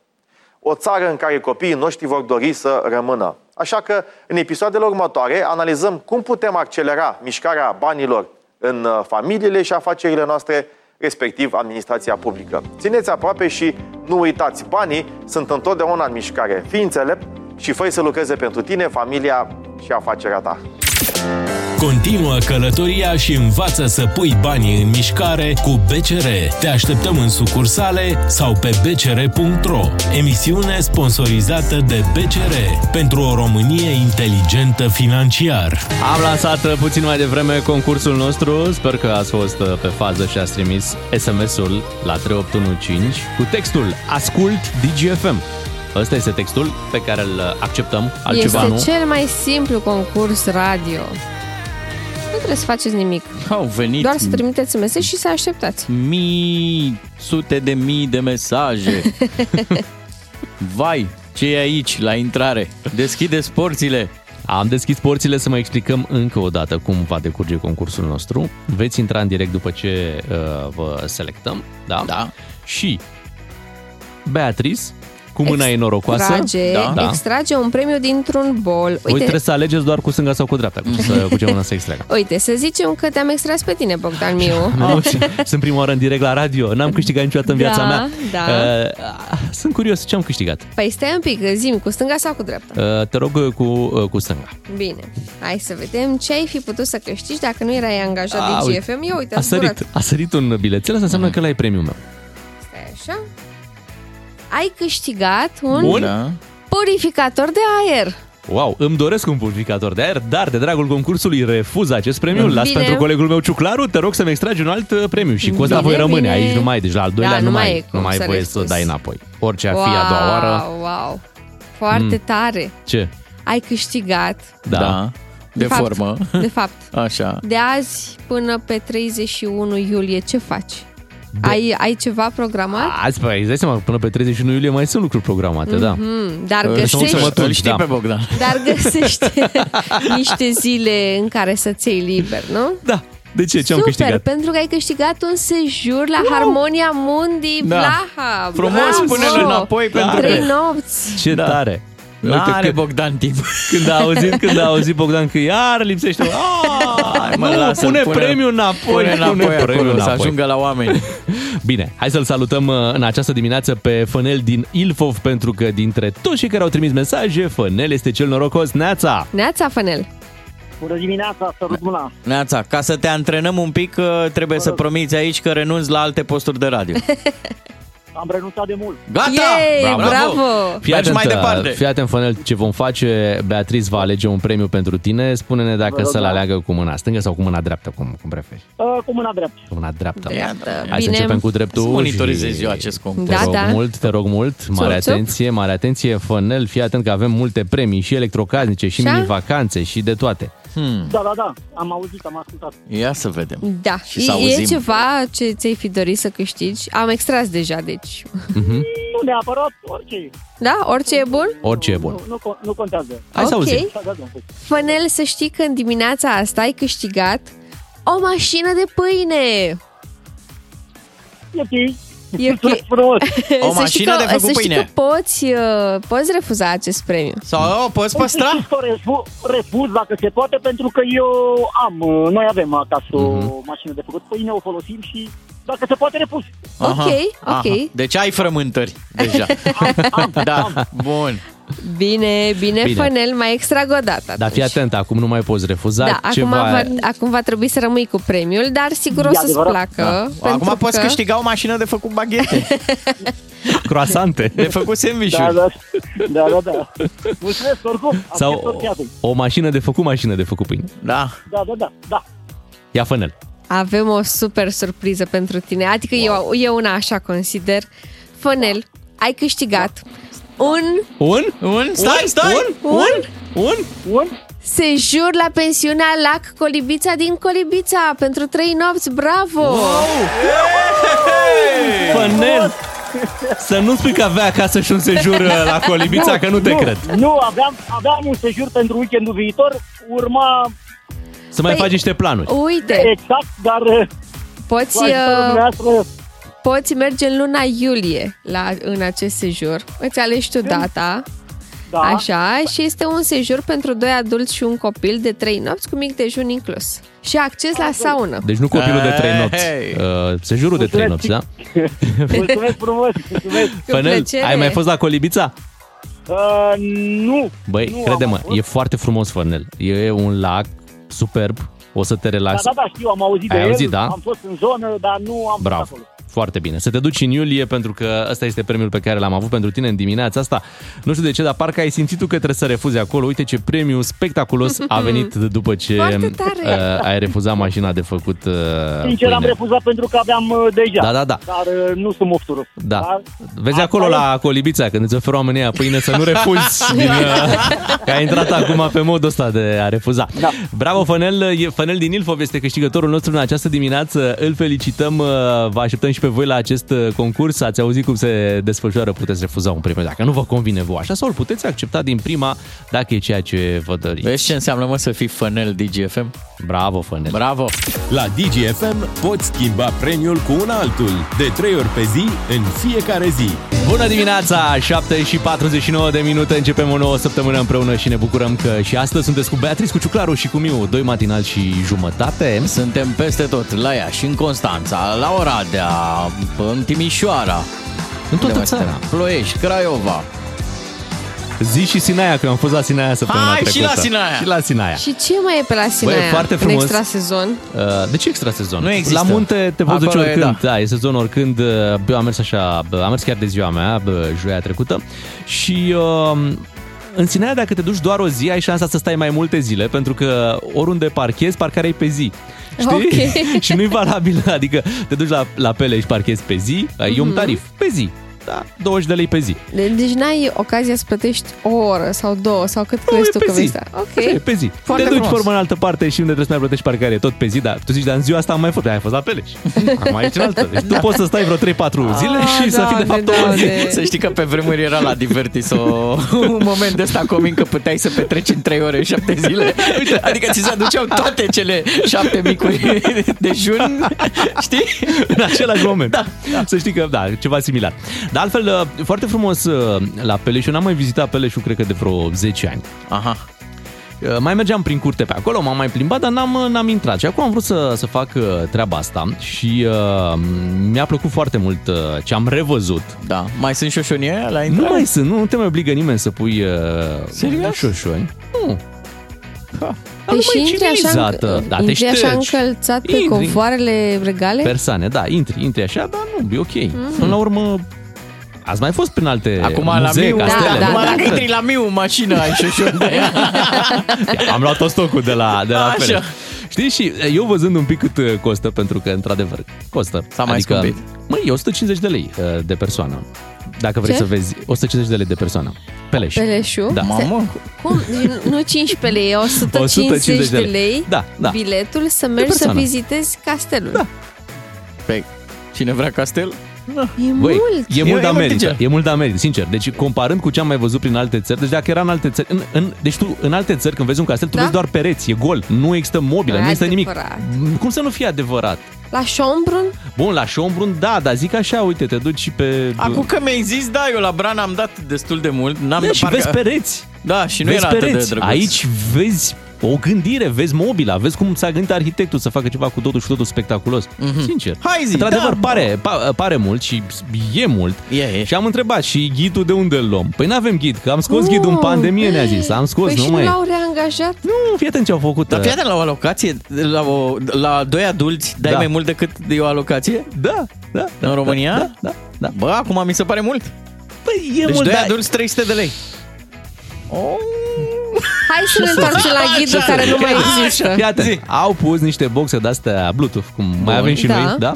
O țară în care copiii noștri vor dori să rămână. Așa că, în episoadele următoare, analizăm cum putem accelera mișcarea banilor în uh, familiile și afacerile noastre, respectiv administrația publică. Țineți aproape și nu uitați, banii sunt întotdeauna în mișcare. Fii înțelept și fă să lucreze pentru tine, familia și afacerea ta. Continuă călătoria și învață să pui banii în mișcare cu BCR. Te așteptăm în sucursale sau pe bcr.ro. Emisiune sponsorizată de BCR pentru o Românie inteligentă financiar. Am lansat uh, puțin mai devreme concursul nostru. Sper că ați fost uh, pe fază și ați trimis SMS-ul la 3815 cu textul Ascult DGFM. Ăsta este textul pe care îl acceptăm, altceva este nu. cel mai simplu concurs radio. Nu trebuie să faceți nimic. Au venit Doar să trimiteți mesaj și să așteptați. mii, sute de mii de mesaje. Vai, ce e aici, la intrare? Deschideți porțile. Am deschis porțile să mai explicăm încă o dată cum va decurge concursul nostru. Veți intra în direct după ce uh, vă selectăm, da? Da. Și Beatrice, cu mâna ei norocoasă, Extrage, da. extrage un premiu dintr-un bol. Voi Uite, trebuie să alegeți doar cu stânga sau cu dreapta, cu, să, cu ce mână să extragă. uite, să zicem că te-am extras pe tine, Bogdan Miu. Mamă, sunt prima oară în direct la radio, n-am câștigat niciodată în Da, viața mea. da. Uh, sunt curios, ce am câștigat? Păi stai un pic, zi cu stânga sau cu dreapta? Uh, te rog uh, cu, uh, cu stânga. Bine, hai să vedem ce ai fi putut să câștigi dacă nu erai angajat A, de uite, GFM. Ia uite, A a zburat. sărit, a sărit un bilețel, asta înseamnă că ăla e premiul meu. Stai așa. Ai câștigat un Bun. Da. purificator de aer. Wow, îmi doresc un purificator de aer, dar de dragul concursului refuz acest premiu. Îl Las Bine. pentru colegul meu Ciuclaru, te rog să-mi extragi un alt uh, premiu și cu ăsta Bine, voi rămâne bine. aici, nu mai, deci la al doilea Da, nu nu mai mai, e nu cum mai să voie să refuzi. dai înapoi. Orice ar fi a doua oară, Wow, wow. Foarte Mm. tare. ce? Ai câștigat, Da. da. De, fapt, formă. de fapt, Așa. de azi până pe 31 iulie, ce faci? Ai, ai ceva programat? Azi, păi, îți dai seama, până pe 31 iulie mai sunt lucruri programate, da. Mm, dar Să nu găsești, se mă Îl știi da. pe Bogdan. dar găsești niște zile în care să-ți iei liber, nu? Da. De ce? Ce am Super, câștigat? pentru că ai câștigat un sejur la Harmonia Mundi Da. Blaha. Frumos, Bravo! pune-l înapoi pentru Trei că- nopți. Ce Da. tare! N-are când, Bogdan timp. când, a auzit, când a auzit Bogdan că iar lipsește, Hai, mă, nu, lasă-l, pune, pune- premiul înapoi, Pune înapoi premiul acolo, să înapoi. ajungă la oameni. Bine, hai să-l salutăm uh, în această dimineață pe Fănel din Ilfov, pentru că dintre toți cei care au trimis mesaje, Fănel este cel norocos. Neața! Neața, Fănel. Bună dimineața, sărut mâna. Neața, ca să te antrenăm un pic, uh, trebuie să promiți aici că renunți la alte posturi de radio. Am renunțat de mult. Gata! Yay, bravo! Fii Mergi atent, mai uh, departe. Fii atent, Fănel, ce vom face. Beatriz va alege un premiu pentru tine. Spune-ne dacă Vă rog, să-l da. aleagă cu mâna stângă sau cu mâna dreaptă, cum, cum preferi. Uh, cu mâna dreaptă. Cu mâna dreaptă. Dreaptă. Hai să Bine. începem cu dreptul. Să monitorizez și- eu acest concurs. Te Da, rog da. mult, te rog mult, mare Țup, țup. atenție, mare atenție, Fănel, fii atent că avem multe premii și electrocasnice și Așa? mini-vacanțe și de toate. Hmm. Da, da, da, am auzit, am ascultat. Ia să vedem. Da. Și să e, auzim. e ceva ce ți-ai fi dorit să câștigi? Am extras deja, deci... Nu neapărat, orice. Da? Orice e bun? Orice e bun. Nu, nu, con- nu contează. Hai să Ok. auzim. Da, da, da. Fănel, să știi că în dimineața asta ai câștigat o mașină de pâine! E ok. E ok. Mulțumesc frumos. O să știi mașină că, de făcut să știi pâine. că poți, uh, poți refuza acest premiu. Sau o poți păstra? Să refu- refuz dacă se poate, pentru că eu am, uh, noi avem acasă o Mhm. mașină de făcut pâine, o folosim și dacă se poate refuz. Ok, ok. Deci ai frământări deja. da, bun. Bine, bine, Bine. Fănel, mai extrag o dată. Dar fii atent, acum nu mai poți refuza. Da, acum ceva... va, acum va trebui să rămâi cu premiul, dar sigur o E să-ți adevărat. placă. Da. Acum pentru poți că... câștiga o mașină de făcut baghete, croasante. de făcut Da, sandwich-uri. da, da, da, da. Mulțumesc oricum. Sau Accept orice atât. o mașină de făcut mașină de făcut pâine. Da. Da, da, da, da. Ia fănel. Avem o super surpriză pentru tine. Adică eu, eu una așa consider. Fănel, ai câștigat un Un? Un? Stai, stai! Un? Un? Un? Un? sejur la pensiunea Lac Colibița din Colibița pentru trei nopți. Bravo! Fănel! Să nu spui că avea acasă și un sejur uh, la Colibița, că nu te cred. Nu, aveam, aveam un sejur pentru weekendul viitor, urma Să mai Păi- faci niște planuri. Uite, exact, dar uh, poți, cu ajutorul uh, dumneavoastră, poți merge în luna iulie la, în acest sejur. Îți alegi tu data. da, Așa, și este un sejur pentru doi adulți și un copil de trei nopți cu mic dejun inclus. Și acces la saună. Deci nu copilul de trei nopți. Hey. Uh, sejurul de trei nopți, da? mulțumesc frumos, mulțumesc. Fănel, plăcere. ai mai fost la Colibița? Uh, nu, Băi, nu crede-mă, am fost. e foarte frumos, Fănel. E un lac superb, o să te Da, relaxi. da, da, știu, am auzit Ai de auzit, el, da? am fost în zonă, dar nu am Bravo. fost acolo. Foarte bine. Să te duci în iulie pentru că ăsta este premiul pe care l-am avut pentru tine în dimineața asta. Nu știu de ce, dar parcă ai simțit tu că trebuie să refuzi acolo. Uite ce premiu spectaculos a venit după ce Foarte tare. uh, ai refuzat mașina de făcut uh, Sincer, am pâine. refuzat pentru că aveam uh, deja. Da, da, da. Dar uh, nu sunt mofturos. Da. Dar Vezi asta acolo e. la Colibița, când îți oferă oamenii aia pâine, să nu refuzi. din, uh, că ai intrat acum pe modul ăsta de a refuza. Da. Bravo, Fănel. E- Fănel din Ilfov este câștigătorul nostru în această dimineață. Îl felicităm. uh, Vă așteptăm și pe voi la acest uh, concurs. Ați auzit cum se desfășoară. Puteți refuza un premiu dacă nu vă convine voi așa sau îl puteți accepta din prima dacă e ceea ce vă doriți. Vezi ce înseamnă, mă, să fii fănel DGFM? Bravo, Fănel. Bravo! La DGFM poți schimba premiul cu un altul, de 3 ori pe zi, în fiecare zi. Bună dimineața, 7 și 49 de minute, începem o nouă săptămână împreună și ne bucurăm că și astăzi sunteți cu Beatrice, cu Ciuclaru și cu Miu, doi matinal și jumătate. Suntem peste tot, la Iași, în Constanța, la Oradea, în Timișoara, În toată Unde mai țara. suntem? Ploiești, Craiova. Zi și Sinaia, că am fost la Sinaia săptămâna Hai, și trecută. la Sinaia! Și la Sinaia. Și ce mai e pe la Sinaia Băi, e foarte în frumos. extra sezon? Uh, De ce extra sezon? Nu există. La munte te poți duce Acolo e, oricând. da. da. e sezon oricând. Uh, Bă, am mers așa, bă, am mers chiar de ziua mea, bă, joia trecută. Și uh, în Sinaia, dacă te duci doar o zi, ai șansa să stai mai multe zile, pentru că oriunde parchezi, parcarea e pe zi. Știi? Ok. și nu-i valabil, adică te duci la, la pele și parchezi pe zi, e Mhm. un tarif pe zi. Da, 20 de lei pe zi. De- Deci n-ai ocazia să plătești o oră sau două sau cât Nu, crezi e tu pe că zi. vei sta. Ok. Așa e, pe zi. Foarte te duci frumos. formă în altă parte și unde trebuie să mai plătești parcare tot pe zi, dar tu zici, dar în ziua asta am mai fost, ai fost la Peleș. Acum aici în altă. Deci tu poți să stai vreo 3-4 zile și să fii de fapt o zi. Să știi că pe vremuri era la Divertis o, un moment de ăsta comin că puteai să petreci în 3 ore în 7 zile. Adică ți se aduceau toate cele 7 micuri dejun, știi? în același moment. Da, Să știi că, da, ceva similar. Dar altfel, foarte frumos uh, la Peleș. Eu n-am mai vizitat Peleșul, cred că de vreo 10 ani. Aha. Uh, Mai mergeam prin curte pe acolo, m-am mai plimbat, dar n-am, n-am intrat. Și acum am vrut să, să fac uh, treaba asta și uh, mi-a plăcut foarte mult uh, ce am revăzut. Da. Mai sunt șoșonie la Nu intrare? mai sunt, nu te mai obligă nimeni să pui uh, Serios? șoșoni. Nu. Ha. Păi lumea și e intri așa, civilizată. înc- Da, te intri așa ștergi. încălțat pe Intri. confoarele regale? Persoane, da, intri, intri așa, dar nu, e ok. Mm. Până la urmă, ați mai fost prin alte Acum muzee, la Miu, castele, da, nu? da, da. Dacă intri la Miu în mașină, ai șoșon de ea. Am luat tot stocul de la, de la Așa. Pele. Știi, și eu văzând un pic cât uh, costă, pentru că, într-adevăr, costă. S-a mai adică, scumpit. Măi, e 150 de lei uh, de persoană. Dacă vrei Ce? să vezi, 150 de lei de persoană. Peleș. Peleșu? Da. Mamă. Cum? Deci Nu 15 lei, e 150, 150 de de lei, lei. Da, da. biletul să mergi să persoană. vizitezi castelul. Da. Pe cine vrea castel? E Băi, mult. e mult de e mult America, de ce? e mult de America, sincer. Deci comparând cu ce am mai văzut prin alte țări, deci dacă era în alte țări, în, în, deci tu în alte țări când vezi un castel, tu Da? vezi doar pereți, e gol, nu există mobilă, Nu nu e există nimic. adevărat. Cum să nu fie adevărat? La Schombrun? Bun, la Schombrun, da, dar zic așa, uite, te duci și pe... Acum că mi-ai zis, da, eu la Bran am dat destul de mult. N-am Da, și parcă- vezi pereți. Da, și nu vezi era atât de pereți. drăguț. Aici vezi o gândire, vezi mobila, vezi cum s-a gândit arhitectul să facă ceva cu totul și totul spectaculos. Sincer. Mhm. Hai zi, Într-adevăr, da, pare, pa, pare mult și e mult. E, e. Și am întrebat și ghidul de unde îl luăm? Păi n-avem ghid, că am scos Oh. ghidul în pandemie, ne-a zis. Am scos, Păi nu și mai nu e. l-au reangajat? Nu, fii atent ce au făcut. Dar fii atent, la o alocație, la, o, la doi adulți, dai Da. mai mult decât de o alocație? Da, da. În România? Da, da, da. Bă, acum mi se pare mult. Păi e Deci mult, doi dar- adulți, 300 de lei. Oh. Hai să ne întoarcem la ghidul care nu mai există. Fii atent, au pus niște boxe de-astea Bluetooth, cum mai Bun. avem și Da. noi, da?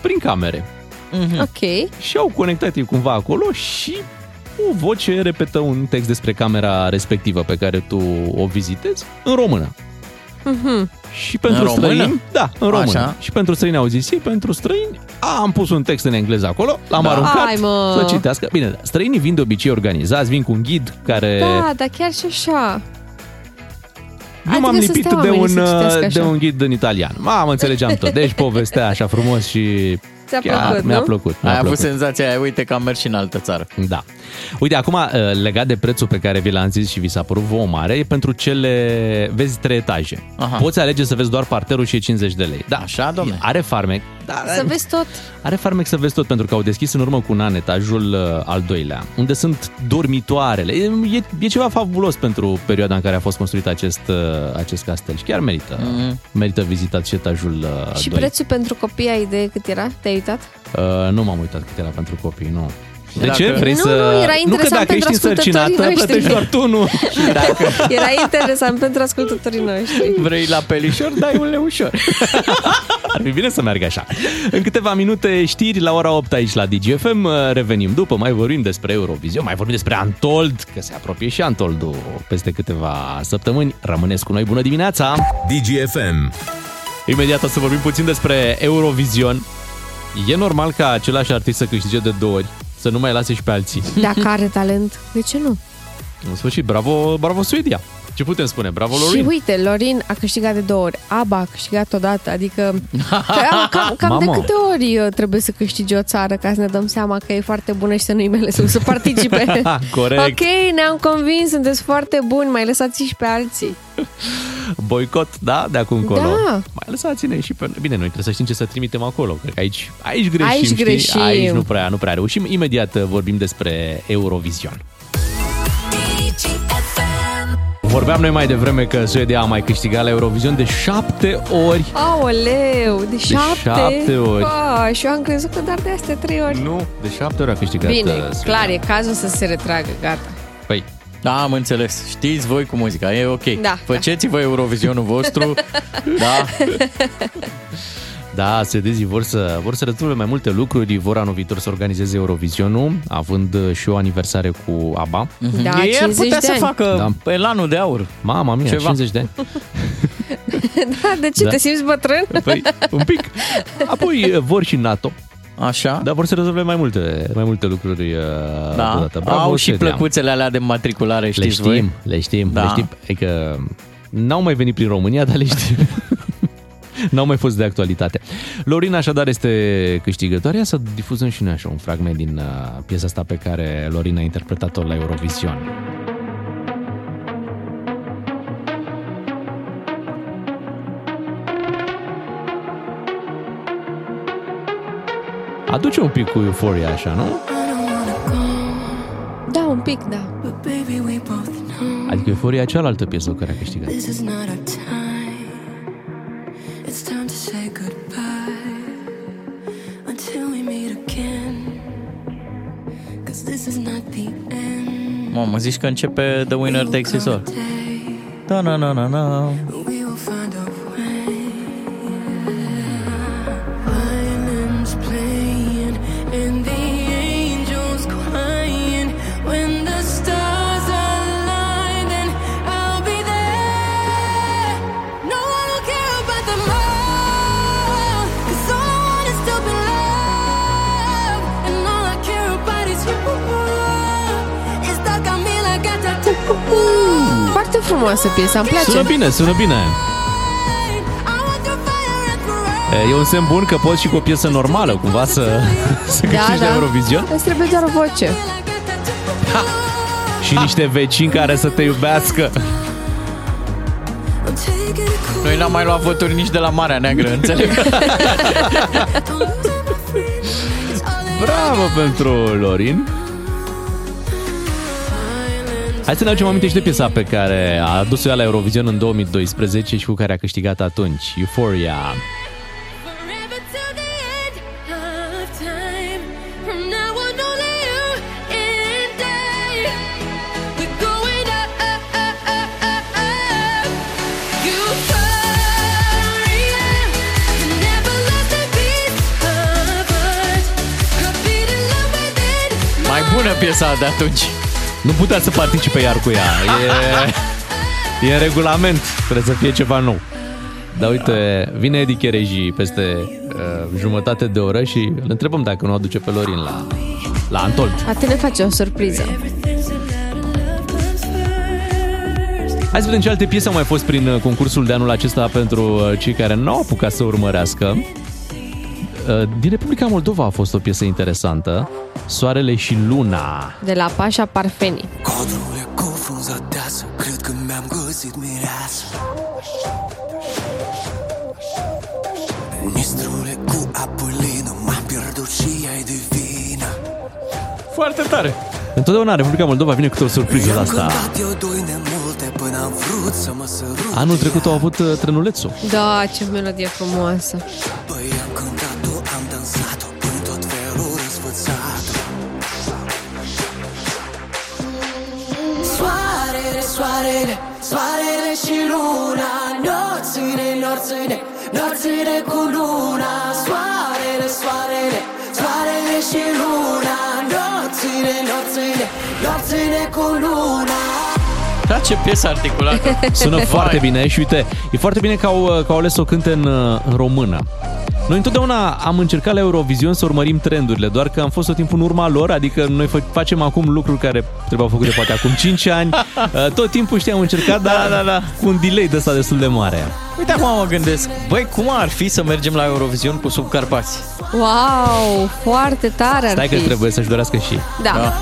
Prin camere. Ok. Și au conectat ei cumva acolo și o voce repetă un text despre camera respectivă pe care tu o vizitezi în română. Mhm. Și pentru În română? străini, da, în română. Așa. Și pentru străini au zis ei, pentru străini am pus un text în engleză acolo, l-am Da. aruncat Hai, mă. să citească. Bine, da, străinii vin de obicei organizați, vin cu un ghid care... Da, dar chiar și așa. Eu m-am Adică să lipit stea de oamenii un, să citească de așa. un ghid în italian. Mamă, înțelegeam tot. Deci povestea așa frumos și Ți-a chiar plăcut, mi-a nu? plăcut. Mi-a Ai avut plăcut. senzația aia, uite că am mers și în altă țară. Da. Uite, acum, uh, legat de prețul pe care vi l-am zis și vi s-a părut vouă mare, e pentru cele, vezi, trei etaje. Aha. Poți alege să vezi doar parterul și e 50 de lei. Da, Așa, domne. Are farmec. Da, Să vezi tot. Are farmec să vezi tot, pentru că au deschis în urmă cu un an etajul uh, al doilea, unde sunt dormitoarele. E, e, e ceva fabulos pentru perioada în care a fost construit acest, uh, acest castel și chiar merită, Mhm. merită vizitat și etajul uh, Și 2. prețul pentru copii ai idee cât era? Te-ai uitat? Uh, nu m-am uitat cât era pentru copii, nu. De Dacă- ce? Vrei Nu, să... nu, era nu că interesant dacă pentru ești însărcinată, ascultătorii noștri. plătești doar tu, nu. Era interesant pentru ascultătorii noștri. Vrei la pelișor, dai un leușor. Ar fi bine să meargă așa. În câteva minute știri la ora 8 aici la DGFM. Revenim după, mai vorbim despre Eurovision, mai vorbim despre Antold, că se apropie și Antoldul peste câteva săptămâni. Rămâneți cu noi, bună dimineața! DGFM. Imediat o să vorbim puțin despre Eurovision. E normal ca același artist să câștige de două ori, să nu mai lase și pe alții. Dacă are talent, de ce nu? În sfârșit, bravo, bravo Suedia! Ce putem spune? Bravo Și Lorin! uite, Lorin a câștigat de două ori, ABBA a câștigat odată, adică cam, cam, cam de Mamă. câte ori uh, trebuie să câștige o țară ca să ne dăm seama că e foarte bună și să nu-i mele să, să participe. Corect. Ok, ne-am convins, sunteți foarte buni, mai lăsați și pe alții. Boicot, da? De acum încolo. Da. Mai lăsați-ne și pe... Bine, noi trebuie să știm ce să trimitem acolo. Cred că aici, aici greșim, Aici știi? greșim. Aici nu prea, nu prea reușim. Imediat uh, vorbim despre Eurovision. Vorbeam noi mai devreme că Suedia a mai câștigat la Eurovision de șapte ori. Aoleu, de șapte? șapte ori. Pa, și eu am crezut că doar de astea trei ori. Nu, de șapte ori a câștigat Bine, uh, Suedia. clar, e cazul să se retragă, gata. Păi, Da, am înțeles. Știți voi cu muzica, e ok. Da, Faceți-vă Eurovizionul vostru. da. Da, suedezii vor să, vor să rezolve mai multe lucruri, vor anul viitor să organizeze Eurovisionul, având uh, și o aniversare cu ABBA. Da, Ei ar 50 putea de să ani. facă Da. elanul de aur. Mama mia, Ceva. 50 de ani. da, de ce? Da. Te simți bătrân? Păi, un pic. Apoi uh, vor și NATO, Așa? dar vor să rezolve mai multe, mai multe lucruri uh, Da. deodată. Bravo, Au și Suedia. plăcuțele alea de matriculare, Le știți știm, voi? le știm, Da. le știm. Adică n-au mai venit prin România, dar le știm. N-au mai fost de actualitate. Lorina așadar este câștigătoare. Ia să difuzăm și noi așa un fragment din uh, piesa asta pe care Lorina a interpretat-o la Eurovision. Aduce un pic cu euforia așa, nu? Da, un pic, da. Adică euforia e cealaltă piesă cu care a câștigat. Mamă, zici că începe The Winner Takes It All. Da, na, na, na, na. Foarte frumoasă piesa, îmi place. Sună bine, sună bine. E, E un semn bun că poți și cu o piesă normală cumva să, să Da, câștigi da. Eurovision Îți trebuie doar o voce. și niște vecini care să te iubească. Noi n-am mai luat voturi nici de la Marea Neagră, înțeleg? Bravo pentru Lorin. Hai să ne aducem aminte și de piesa pe care a adus-o ea la Eurovision în 2012 și cu care a câștigat atunci, Euphoria. Mai bună piesa de atunci. Nu putea să participe iar cu ea. E, e în regulament. Trebuie să fie ceva nou. Dar uite, vine Edi Chereji peste uh, jumătate de oră și îl întrebăm dacă nu o aduce pe Lorin la, la Antold. A te ne face o surpriză. Hai să vedem ce alte piese au mai fost prin uh, concursul de anul acesta pentru uh, cei care nu au apucat să urmărească. Uh, Din Republica Moldova a fost o piesă interesantă. Soarele și Luna. De la Pașa Parfeni. Codrurile cu frunza deasă Cred că mi-am găsit mireasă Mistrule cu apulină M-am pierdut și ai divină Foarte tare. Întotdeauna Republica Moldova vine cu o surpriză de asta. Cântat eu doi nemulte Până am vrut să mă sărut Anul trecut au avut uh, Trănulețul. Da, ce melodie frumoasă. Păi am cântat-o, am Soarele, soarele, soarele și luna Nopțile, nopțile, nopțile cu luna Soarele, soarele, soarele și luna Nopțile, nopțile, nopțile cu luna Da, ce piesă articulată. Sună foarte bine și uite, e foarte bine că au, că au ales să o cânte în, uh, în română. Noi întotdeauna am încercat la Eurovision să urmărim trendurile, doar că am fost tot timpul în urma lor, adică noi fă- facem acum lucruri care trebuiau făcute poate acum 5 ani. Uh, Tot timpul știam încercat, dar Da, da, da. cu un delay de ăsta destul de mare. Uite acum mă gândesc, băi, cum ar fi să mergem la Eurovision cu subcarpați? Wow, foarte tare ar Stai că fi. trebuie să-și dorească și. Da. Da.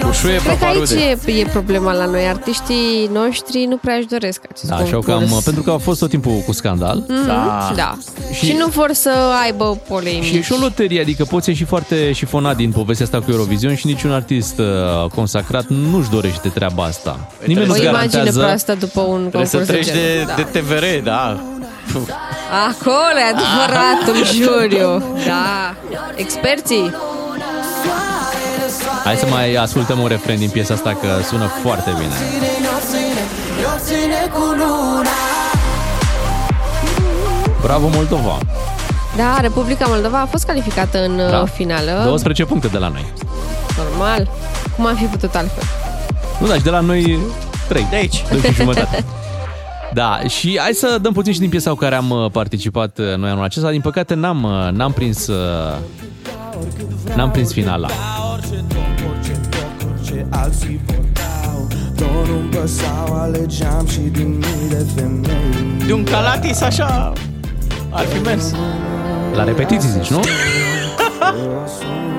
Cu șuie Cred că aici paparude. e, e problema la noi. Artiștii noștri nu prea își doresc acest Da, și au concurs. cam, pentru că au fost tot timpul cu scandal. Mhm, Da. da. Și- Și, nu vor să aibă polemici. Și e și o loterie, adică poți ieși foarte șifonat din povestea asta cu Eurovision și niciun artist uh, consacrat nu-și dorește treaba asta. Nimeni o nu-ți imagine garantează... proastă după un Trebuie concurs să treci de, genul, de TVR, da. Acolo e adevăratul juriu. Da. Experții. Hai să mai ascultăm un refren din piesa asta că sună foarte bine. Nopțile, nopțile cu luna Bravo Moldova! Da, Republica Moldova a fost calificată în Da. da. finală. 12 puncte de la noi. Normal. Cum am fi putut altfel? Nu, da, și de la noi 3. De aici. 2 și jumătate. Da, și hai să dăm puțin și din piesa cu care am uh, participat uh, noi anul acesta. Din păcate n-am, uh, n-am prins uh, n-am prins finala. Orice top, orice top, orice alții vorbeau Tot nu-mi păsau, alegeam și din mii de femei De un calatis așa ar fi mers. La repetiții zici, nu? Eu sun,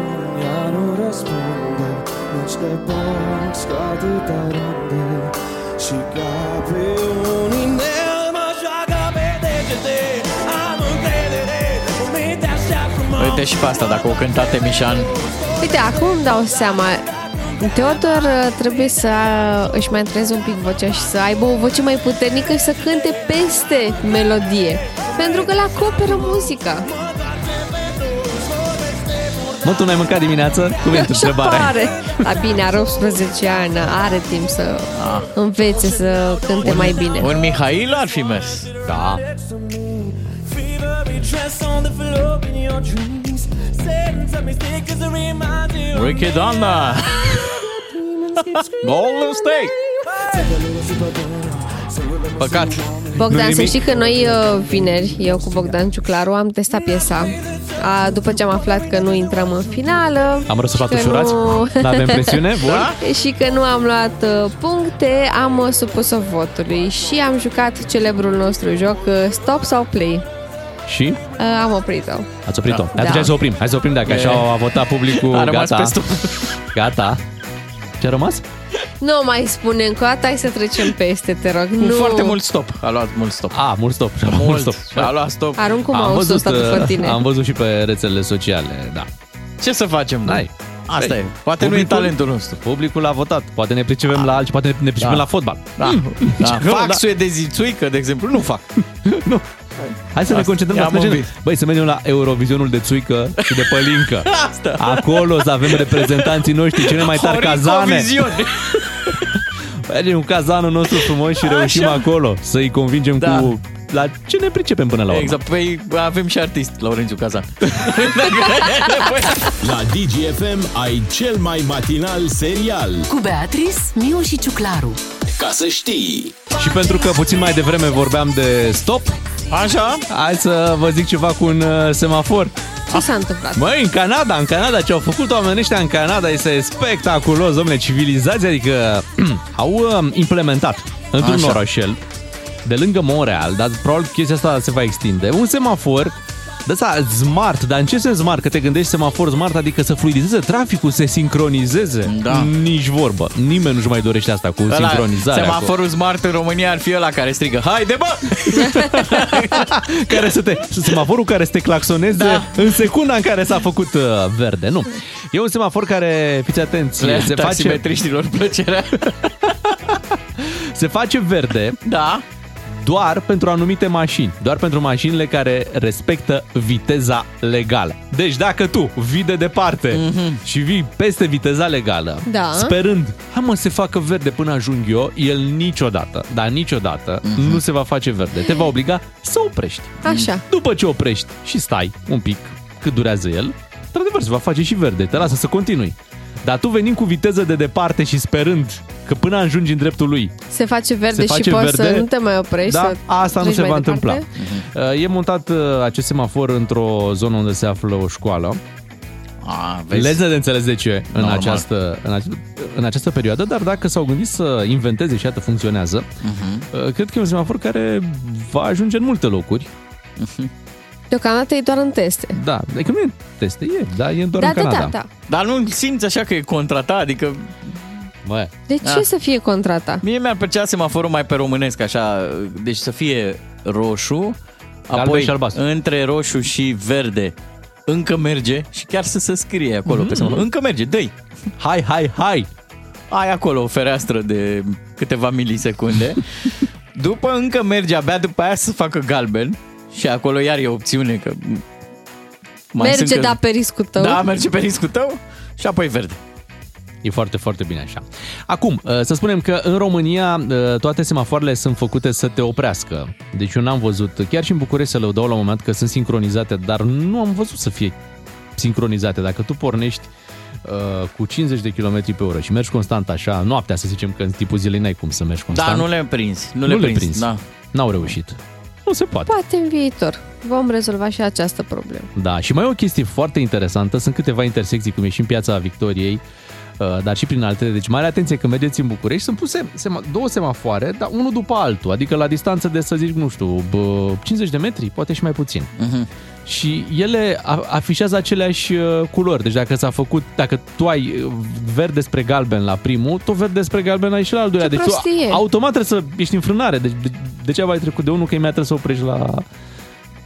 ea nu răspunde Nici de box cu atâta runde Și ca pe un inel mă joacă pe degete Am încredere, umite așa frumos Uite și pe asta, dacă o cântate Mișan. Uite, acum îmi dau seama. Teodor uh, trebuie să uh, își mai antreneze un pic vocea și să aibă o voce mai puternică și să cânte peste melodie. Pentru că la acoperă muzica. Mă, tu n-ai mâncat dimineață? Cuvinte, Așa întrebarea. pare. A, bine, are 18 ani, are timp să învețe să cânte mai bine. Un Mihail ar fi mers. Da. Ricky Donna. Golden State. Păcat. Bogdan, Nu-i să nimic? știi că noi uh, vineri, eu cu Bogdan Ciuclaru, am testat piesa. A, după ce am aflat că nu intrăm în finală. Am răsuflat și că ușurați? Nu... N-avem presiune? Bun. Da? și că nu am luat uh, puncte, am uh, supus-o votului și am jucat celebrul nostru joc uh, Stop sau Play. Și? Uh, am oprit-o. Ați oprit-o. Da. Atunci hai să oprim. Hai să oprim dacă așa a votat publicul. A rămas Gata. pe stop. Gata. Ce a rămas? Nu mai spune încă o dată, hai să trecem peste, te rog. Cu nu. foarte mult stop. A luat mult stop. A, mult stop. Și-a luat Mult. mult stop. A luat stop. Arunc cu Am mouse-ul văzut, ăsta după uh, tine. am văzut și pe rețelele sociale, da. Ce să facem? N-ai. N-ai. Asta Păi, e. Poate nu e publicul- talentul nostru. Publicul a votat. Poate ne pricepem la alții, poate ne pricepem Da. la fotbal. Da. da. Nu, Fac da. suedezii țuică, de exemplu, nu fac. nu. Hai să ne Asta. concentrăm la I-am sfârșit. învins. Băi, să mergem la Eurovizionul de țuică și de pălincă. Asta. Acolo să avem reprezentanții noștri, cele mai tari cazane. Horicovizion. Mergem cu cazanul nostru frumos și reușim Așa. acolo să-i convingem Da. cu la ce ne pricepem până la urmă. Exact. Păi avem și artist, Laurențiu Cazan. La DGFM ai cel mai matinal serial. Cu Beatrice, Miu și Ciuclaru. Ca să știi. Și pentru că puțin mai devreme vorbeam de stop, Așa? hai să vă zic ceva cu un uh, semafor. Ce s-a întâmplat? Măi, în Canada, în Canada, ce au făcut oamenii ăștia în Canada este spectaculos, domnule, civilizația, adică au uh, implementat într-un Așa. orășel, de lângă Montreal, dar probabil chestia asta se va extinde, un semafor de asta smart, dar în ce sens smart? Că te gândești semafor smart, adică să fluidizeze traficul, să se sincronizeze. Da. Nici vorbă. Nimeni nu-și mai dorește asta cu sincronizarea. cu- Semaforul smart în România ar fi ăla care strigă Haide bă! care să te, semaforul care să te claxoneze Da. în secunda în care s-a făcut uh, verde. Nu. E un semafor care, fiți atenți, Le se face, taximetriștilor plăcerea. se face verde Da. Doar pentru anumite mașini, doar pentru mașinile care respectă viteza legală. Deci dacă tu vii de departe Mhm. și vii peste viteza legală, Da. sperând, hai mă, se facă verde până ajung eu, el niciodată, dar niciodată Mhm. nu se va face verde. Te va obliga să oprești. Așa. După ce oprești și stai un pic cât durează el, într-adevăr se va face și verde, te lasă să continui. Dar tu venind cu viteză de departe și sperând că până ajungi în dreptul lui Se face verde se face și poți verde, să nu te mai oprești. da, să asta nu treci se mai va departe. întâmpla. Uh, E montat uh, acest semafor într-o zonă unde se află o școală. A, Leză de înțeles de ce în Normal. această, în, ace- în această perioadă, dar dacă s-au gândit să inventeze și iată funcționează, Mhm. uh, cred că e un semafor care va ajunge în multe locuri. Deocamdată e doar în teste. Da, adică nu e teste, e, da, e doar Da, în da, Canada. da, da. Dar nu simți așa că e contratat? Adică Bă, De ce Da. să fie contra ta? mie mi-ar plăcea semaforul mai pe românesc, așa, deci să fie roșu, Galben apoi și albastru. între roșu și verde încă merge și chiar să se scrie acolo Mhm. pe semafor. Încă merge, dă Hai, hai, hai! Ai acolo o fereastră de câteva milisecunde. După încă merge, abia după aia să facă galben și acolo iar e opțiune că mai Merge, sunt că- da, pe riscul tău. Da, merge pe riscul tău și apoi verde. E foarte, foarte bine așa. Acum, uh, să spunem că în România uh, toate semafoarele sunt făcute să te oprească. Deci eu n-am văzut, chiar și în București se lăudau la un moment că sunt sincronizate, dar nu am văzut să fie sincronizate. Dacă tu pornești uh, cu 50 de km pe oră și mergi constant așa, noaptea să zicem că în tipul zilei n-ai cum să mergi constant. Da, nu le-am prins. Nu, nu le le prins. prins. Da. N-au reușit. Nu se poate. Poate în viitor vom rezolva și această problemă. Da, și mai e o chestie foarte interesantă, sunt câteva intersecții, cum e și în piața Victoriei, uh, dar și prin altele. Deci mare atenție când mergeți în București, sunt puse sema- două semafoare, dar unul după altul, adică la distanță de, să zic, nu știu, bă, 50 de metri, poate și mai puțin. Mhm. Și ele a- afișează aceleași uh, culori. Deci dacă s-a făcut, dacă tu ai uh, verde spre galben la primul, tu verde spre galben ai și la al doilea. Ce deci tu prostie! automat trebuie să ești în frânare. Deci de, de ce ai trecut de unul că imediat trebuie să oprești la,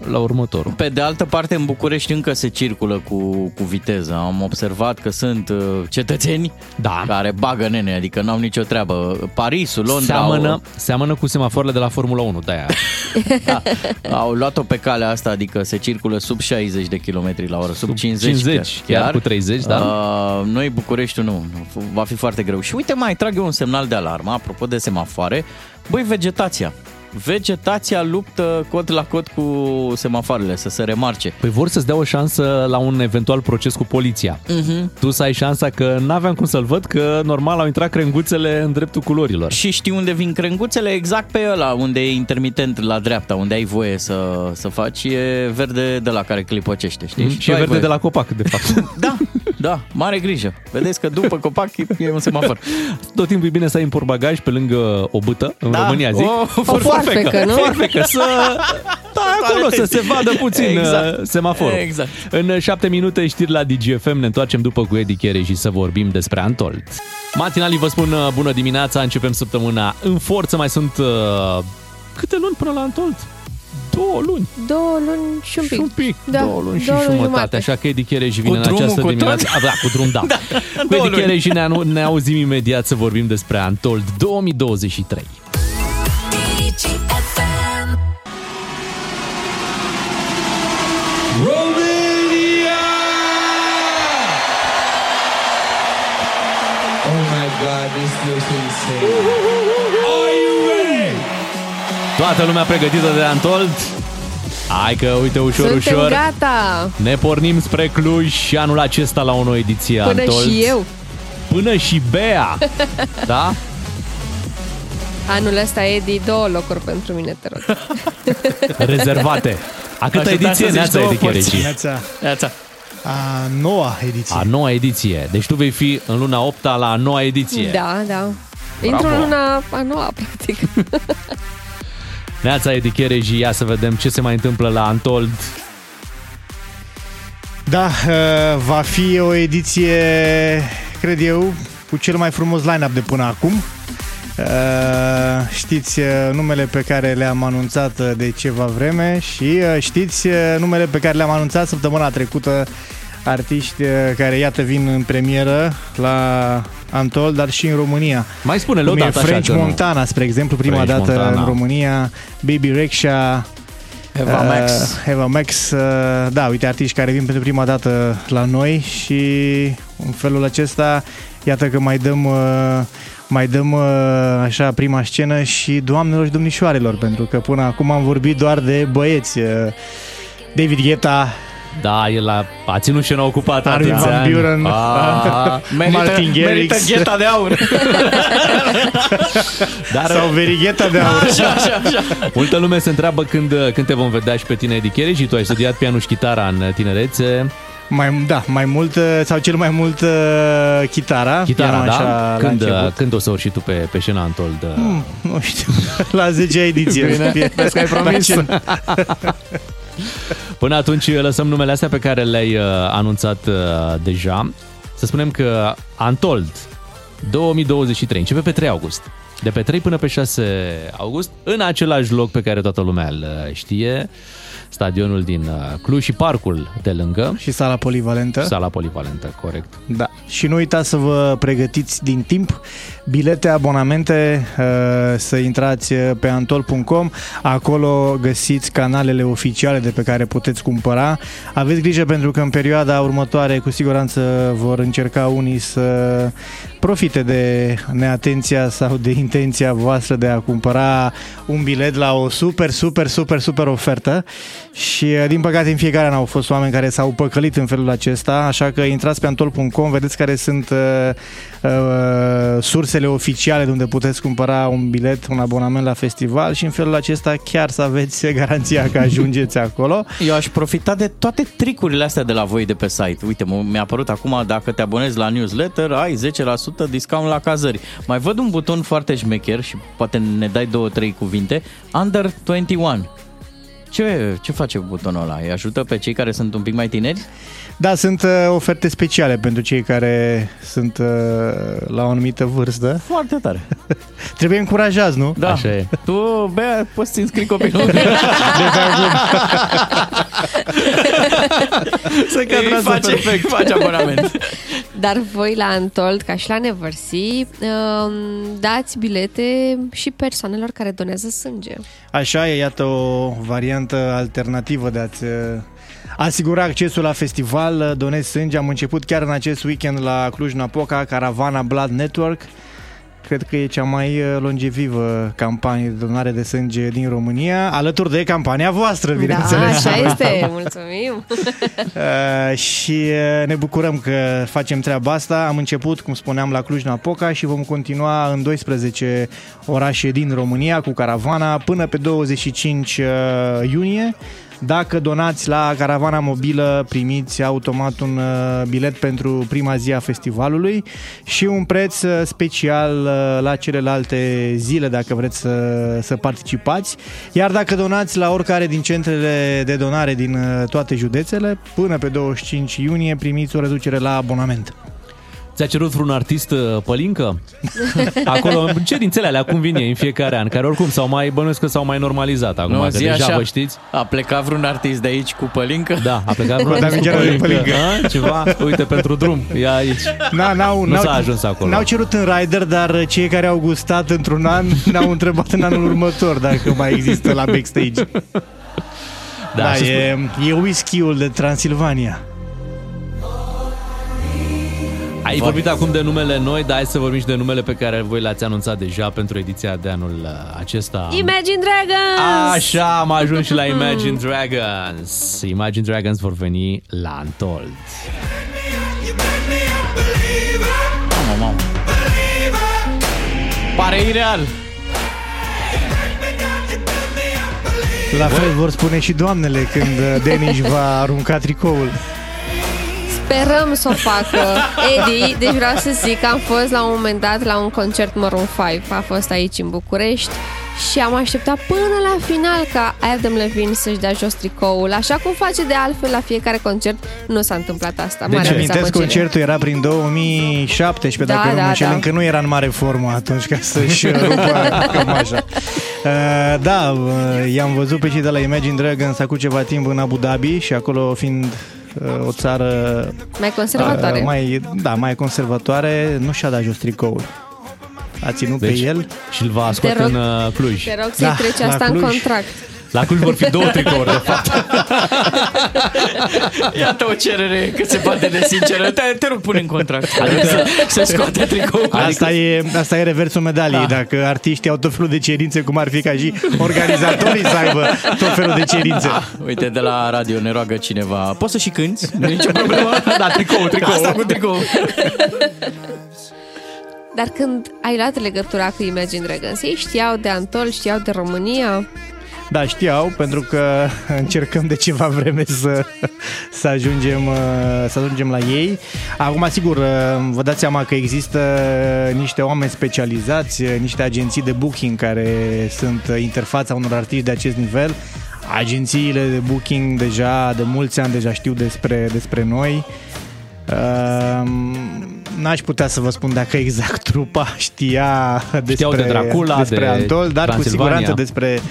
la următorul. Pe de altă parte, în București încă se circulă cu, cu viteză. Am observat că sunt uh, cetățeni da. care bagă nene, adică n-au nicio treabă. Parisul, Londra Seamănă, au, seamănă cu semafoarele de la Formula 1, de-aia. au luat-o pe calea asta, adică se circulă sub 60 de km la oră, sub, 50, 50, chiar cu 30, da? Uh, noi Bucureștiul nu, va fi foarte greu. Și uite, mai trag eu un semnal de alarmă, apropo de semafoare. Băi, vegetația. Vegetația luptă cot la cot cu semafoarele, să se remarce. Păi vor să-ți dea o șansă la un eventual proces cu poliția. Mhm. Tu să ai șansa că n-aveam cum să-l văd, că normal au intrat crenguțele în dreptul culorilor. Și știi unde vin crenguțele? Exact pe ăla, unde e intermitent la dreapta, unde ai voie să, să faci, e verde de la care clipocește, știi? Mm, tu și e ai verde voie. de la copac, de fapt. Da, da, mare grijă. Vedeți că după copac e un semafor. Tot timpul e bine să ai în portbagaj pe lângă o bâtă, în Da, România zic. o- O foarfecă, nu? Foarfecă, să... Da, acolo să se vadă puțin Exact. exact. semaforul. Exact. În șapte minute știri la DGFM, ne întoarcem după cu Edi Chere și să vorbim despre Antold. Matinalii vă spun uh, bună dimineața, începem săptămâna în forță, mai sunt uh, câte luni până la Antold? Două luni. Două luni și un pic. Și un pic, Da, două luni și două luni jumătate, jumate. așa că Edi Chereji vine în drumul, această cu dimineață. tot? A, da, cu drum, da. da. Cu două Edi luni. Chereji ne, ne auzim imediat să vorbim despre Antold 2023. Romania! Oh my god, this looks insane. Are you ready? Toată lumea pregătită de Antold? Hai că, uite, ușor, Suntem ușor. gata! Ne pornim spre Cluj și anul acesta la o nouă ediție Până Antold. și eu. Până și Bea. da? Anul ăsta, Edi, două locuri pentru mine, te rog. Rezervate. A câta Aș putea ediție, să zici Neața două Edi porții. Chereji? Neața. Neața. A noua ediție. A noua ediție. Deci tu vei fi în luna 8 la a noua ediție. Da, da. Intru în luna a noua, practic. Neața Edi Chereji, ia să vedem ce se mai întâmplă la Antold. Da, uh, va fi o ediție, cred eu, cu cel mai frumos line-up de până acum. Uh, Știți uh, numele pe care le-am anunțat uh, de ceva vreme și uh, știți uh, numele pe care le-am anunțat săptămâna trecută artiști uh, care iată vin în premieră la Antol, dar și în România. Mai spune-le Cum e odată așa French că nu. Montana, spre exemplu, prima French dată Montana. în România, Baby Rexha, Eva Max. Uh, Eva Max, uh, da, uite, artiști care vin pentru prima dată la noi și în felul acesta, iată că mai dăm, uh, mai dăm uh, așa prima scenă și doamnelor și domnișoarelor, pentru că până acum am vorbit doar de băieți. Uh, David Guetta, Da, el a, a ținut scena ocupată Armin atâția van ani. Buren, A, Martin Garrix. merită gheta de aur. dar sau Verigheta de aur. Așa, așa, așa. multă lume se întreabă când, când te vom vedea și pe tine, Edi Chereji. Tu ai studiat pianul și chitara în tinerețe. Mai, da, mai mult, uh, sau cel mai mult uh, chitara. Chitara, piano așa da? la Când, început. când o să urci tu pe, pe scena Antold? Hmm, nu știu, la 10 ediție. Bine, vezi că ai promis. Până atunci lăsăm numele astea pe care le-ai uh, anunțat uh, deja. Să spunem că Antold 2023 începe pe 3 august. De pe 3 până pe 6 august, în același loc pe care toată lumea îl uh, știe, stadionul din uh, Cluj și parcul de lângă. Și sala polivalentă. Sala polivalentă, corect. Da. Și nu uitați să vă pregătiți din timp bilete, abonamente, uh, să intrați uh, pe antol.com, acolo găsiți canalele oficiale de pe care puteți cumpăra. Aveți grijă pentru că în perioada următoare cu siguranță vor încerca unii să profite de neatenția sau de intenția voastră de a cumpăra un bilet la o super, super, super, super ofertă și uh, din păcate în fiecare an au fost oameni care s-au păcălit în felul acesta, așa că intrați pe antol.com, vedeți care sunt uh, uh, sursele oficiale de unde puteți cumpăra un bilet, un abonament la festival și în felul acesta chiar să aveți garanția că ajungeți acolo. Eu aș profita de toate tricurile astea de la voi de pe site. Uite, m- mi-a apărut acum, dacă te abonezi la newsletter, ai 10% discount la cazări. Mai văd un buton foarte șmecher și poate ne dai două, trei cuvinte. Under 21. Ce, ce face butonul ăla? Îi ajută pe cei care sunt un pic mai tineri? Da, sunt uh, oferte speciale pentru cei care sunt uh, la o anumită vârstă. Foarte tare. Trebuie încurajați, nu? Da. Așa e. Tu, Bea, poți să înscrii copilul. De pe acum. Se cadrează perfect. Faci abonament. Dar voi la Antold, ca și la Neversea, um, dați bilete și persoanelor care donează sânge. Așa e, iată o variantă alternativă de a-ți uh, asigura accesul la festival. Uh, Donezi sânge. Am început chiar în acest weekend la Cluj-Napoca, Caravana Blood Network. cred că e cea mai uh, longevivă campanie de donare de sânge din România, alături de campania voastră, Da, bineînțeles. așa este, mulțumim. Uh, și uh, ne bucurăm că facem treaba asta. Am început, cum spuneam, la Cluj-Napoca și vom continua în 12 orașe din România cu caravana până pe 25 uh, iunie. Dacă donați la caravana mobilă, primiți automat un uh, bilet pentru prima zi a festivalului și un preț uh, special uh, la celelalte zile, dacă vreți să, să participați. Iar dacă donați la oricare din centrele de donare din uh, toate județele, până pe 25 iunie primiți o reducere la abonament. Ți-a cerut vreun artist uh, pălincă? Acolo, în cerințele alea, cum vine în fiecare an, care oricum s-au mai bănuiesc că s-au mai normalizat acum, Nu, că zi deja așa, vă știți. A plecat vreun artist de aici cu pălincă? Da, a plecat vreun Cu artist cu Damigeană de pălincă. pălincă. A, Ceva, uite, pentru drum, e aici. Na, n-au, Nu n-au, s-a ajuns acolo. N-au cerut în rider, dar cei care au gustat într-un an ne-au întrebat în anul următor dacă mai există la backstage. Da, da și e, e whisky-ul de Transilvania. Ai vorbit acum de numele noi, dar hai să vorbim și de numele pe care voi le-ați anunțat deja pentru ediția de anul uh, acesta. Imagine Dragons! Așa, am ajuns și la Imagine Dragons. Imagine Dragons vor veni la Antold. Mamă, mamă. Pare ireal. La fel vor spune și doamnele când uh, Deniș va arunca tricoul. Sperăm să o facă. Edi, deci vreau să zic că am fost la un moment dat la un concert Maroon 5. A fost aici în București și am așteptat până la final ca Adam Levine să-și dea jos tricoul. Așa cum face de altfel la fiecare concert, nu s-a întâmplat asta. Deci Mare amintesc dezamăgire. concertul era prin 2017, Da, dacă nu da, mă înșel, da. încă nu era în mare formă atunci ca să-și rupă cămașa. Uh, da, uh, i-am văzut pe cei de la Imagine Dragons acum ceva timp în Abu Dhabi și acolo fiind uh, o țară Mai conservatoare. uh, mai, da, mai conservatoare, nu și-a dat jos tricoul. A ținut Deci, pe el. Și îl va scoate Te rog- în uh, Cluj. Te rog să-i Da, treci la asta în Cluj. contract. La Cluj vor fi două tricouri, de fapt. Iată o cerere cât se poate de sinceră. Te, te rog, pune în contract. Adică să, să scoate tricou. Asta e, asta e reversul medaliei. Da. Dacă artiștii au tot felul de cerințe, cum ar fi ca și organizatorii să aibă tot felul de cerințe. Ah, uite, de la radio ne roagă cineva. Poți să și cânti? Nu e nicio problemă. Da, tricou, tricou. Asta cu tricou. Dar când ai luat legătura cu Imagine Dragons, ei știau de Antol, știau de România. Da, știau, pentru că încercăm de ceva vreme să, să, ajungem, uh, să ajungem la ei. Acum, sigur, uh, vă dați seama că există niște oameni specializați, uh, niște agenții de booking care sunt uh, interfața unor artiști de acest nivel. Agențiile de booking deja, de mulți ani, deja știu despre, despre noi. Uh, N-aș putea să vă spun dacă exact trupa știa despre, Știau de Dracula, despre de Antol, dar cu Transilvania. siguranță despre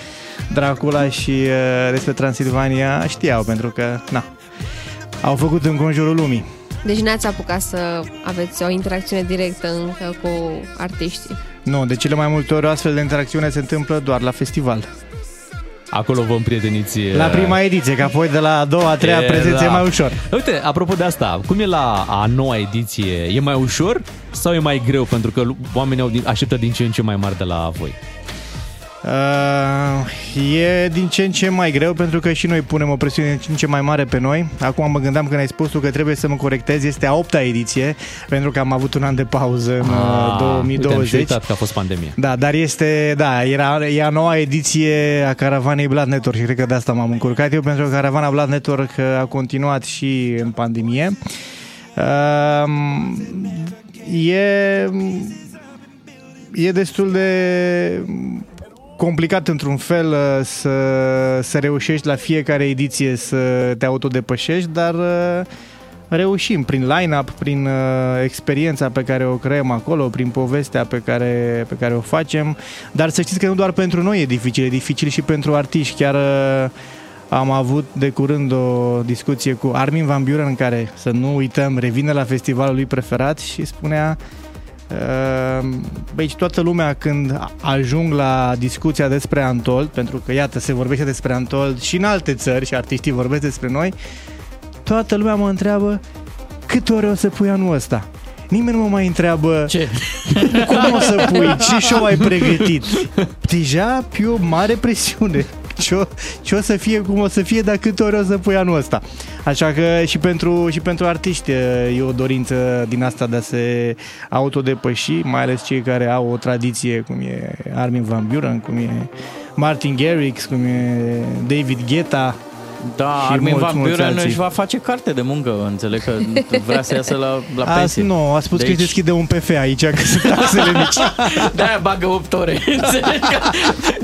Dracula și uh, despre Transilvania știau, pentru că, na, au făcut în conjurul lumii. Deci n-ați apucat să aveți o interacțiune directă încă cu artiștii. Nu, de cele mai multe ori o astfel de interacțiune se întâmplă doar la festival. Acolo vă împrieteniți. La prima ediție, că apoi de la a doua, a treia E, prezență e da. mai ușor. Uite, apropo de asta, cum e la a noua ediție? E mai ușor sau e mai greu? Pentru că oamenii au din, așteptă din ce în ce mai mari de la voi. Uh, e din ce în ce mai greu pentru că și noi punem o presiune din ce în ce mai mare pe noi. Acum mă gândeam când ai spus tu că trebuie să mă corectez, este a opta ediție pentru că am avut un an de pauză în Ah, uh, Uite, am și 2020. uitat că a fost pandemie. Da, dar este, da, era, e a noua ediție a caravanei Blood Network și cred că de asta m-am încurcat eu, pentru că caravana Blood Network a continuat și în pandemie. Um, e, e destul de complicat într-un fel uh, să, să reușești la fiecare ediție să te autodepășești, dar uh, reușim prin line-up, prin uh, experiența pe care o creăm acolo, prin povestea pe care, pe care o facem, dar să știți că nu doar pentru noi e dificil, e dificil și pentru artiști. Chiar uh, am avut de curând o discuție cu Armin Van Buren, care, să nu uităm, revine la festivalul lui preferat și spunea Uh, Băi, și toată lumea când ajung la discuția despre Antold, pentru că iată, se vorbește despre Antold și în alte țări și artiștii vorbesc despre noi, toată lumea mă întreabă câte ore o să pui anul ăsta. nimeni nu mă mai întreabă Ce? cum o să pui, ce show ai pregătit. Deja pe o mare presiune. Ce o, ce o să fie, cum o să fie, dar câte ori o să pui anul ăsta. Așa că și pentru, și pentru artiști e o dorință din asta de a se autodepăși, mai ales cei care au o tradiție, cum e Armin Van Buren, cum e Martin Garrix, cum e David Guetta, Da, Și Armin mulți, Van mulți Buren alții. își va face carte de muncă, înțeleg că vrea să iasă la, la A, pensie. nu, a spus De că își aici- deschide un PF aici, că sunt taxele mici. De-aia bagă 8 ore. Înțeleg că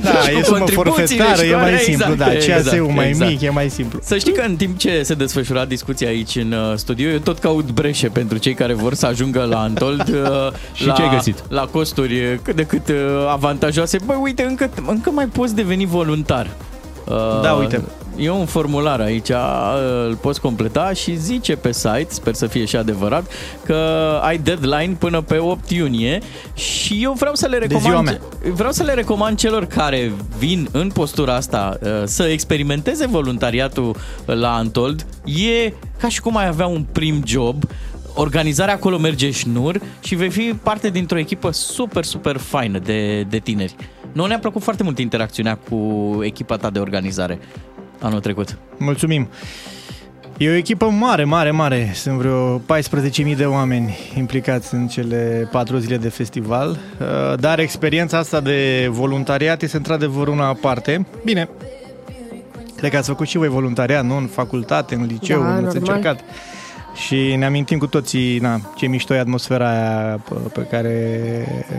Da, cu e sumă contribuțiile forfetară, și e mai care- simplu, exact, da, CAS-ul mai exact. mic, e mai simplu. Să știi că în timp ce se desfășura discuția aici în uh, studio, eu tot caut breșe pentru cei care vor să ajungă la Antold uh, Și la, ce ai găsit? la costuri uh, cât de cât uh, avantajoase. Băi, uite, încă, încă mai poți deveni voluntar. Uh, Da, uite. E un formular aici, uh, îl poți completa și zice pe site, sper să fie și adevărat, că ai deadline până pe 8 iunie și eu vreau să le ziua recomand, mea. vreau să le recomand celor care vin în postura asta uh, să experimenteze voluntariatul la Antold. E ca și cum ai avea un prim job, organizarea acolo merge șnur și vei fi parte dintr-o echipă super, super faină de, de tineri. Nu ne-a plăcut foarte mult interacțiunea cu echipa ta de organizare anul trecut. Mulțumim. E o echipă mare, mare, mare. Sunt vreo 14.000 de oameni implicați în cele patru zile de festival, Uh, dar experiența asta de voluntariat este într-adevăr una aparte. Bine, cred că ați făcut și voi voluntariat, nu? În facultate, în liceu, Da, ați normal. încercat. Și ne amintim cu toții, na, ce mișto e atmosfera aia p- pe care,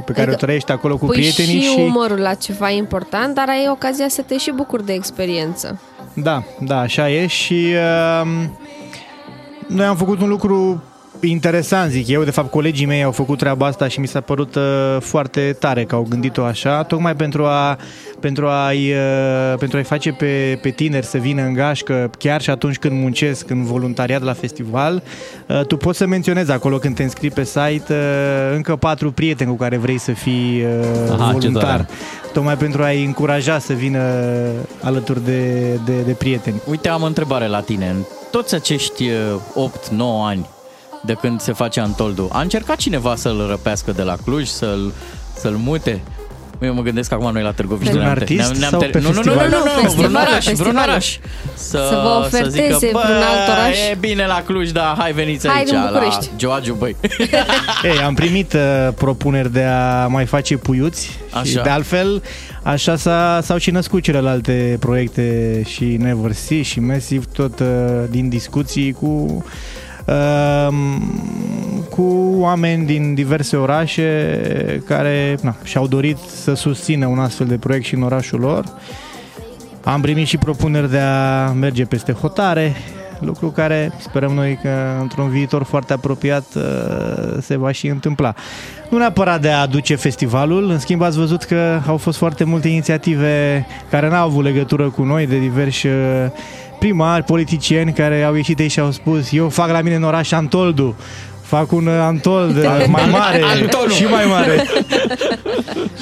pe care o Adică trăiești acolo cu Pui prietenii și și... umărul la ceva important, dar ai ocazia să te și bucuri de experiență. Da, da, așa e și uh, noi am făcut un lucru interesant, zic eu. De fapt, colegii mei au făcut treaba asta și mi s-a părut uh, foarte tare că au gândit-o așa, tocmai pentru a pentru a-i, uh, pentru a-i face pe, pe tineri să vină în gașcă, chiar și atunci când muncesc în voluntariat la festival, uh, tu poți să menționezi acolo când te înscrii pe site uh, încă patru prieteni cu care vrei să fii uh, Aha, ce voluntar. tare. Tocmai pentru a-i încuraja să vină alături de, de, de prieteni. Uite, am o întrebare la tine. În toți acești uh, 8-9 ani de când se face Antoldu, a încercat cineva să-l răpească de la Cluj, să-l, să-l mute? Eu mă gândesc acum noi la Târgoviște. Un ne-am- artist ne-am- sau ter- pe nu, nu, nu, nu, festival? nu, nu, vreun Festivalul, oraș, vreun festivalul. oraș. Să, Să vă oferteze să zică, vreun alt "Bă, oraș?" E bine la Cluj, dar hai veniți Hai aici, în la București. Gioagiu, băi. Ei, am primit uh, propuneri de a mai face puiuți Așa. și de altfel așa s-a, s-au și născut celelalte proiecte și Never See și Massive tot uh, din discuții cu uh, cu oameni din diverse orașe care na, și-au dorit să susțină un astfel de proiect și în orașul lor. Am primit și propuneri de a merge peste hotare, lucru care sperăm noi că într-un viitor foarte apropiat uh, se va și întâmpla. Nu neapărat de a aduce festivalul, în schimb ați văzut că au fost foarte multe inițiative care n-au avut legătură cu noi, de diversi uh, primari, politicieni care au ieșit aici și au spus eu fac la mine în oraș Antoldu, fac un uh, Antold uh, mai mare Antonu. și mai mare.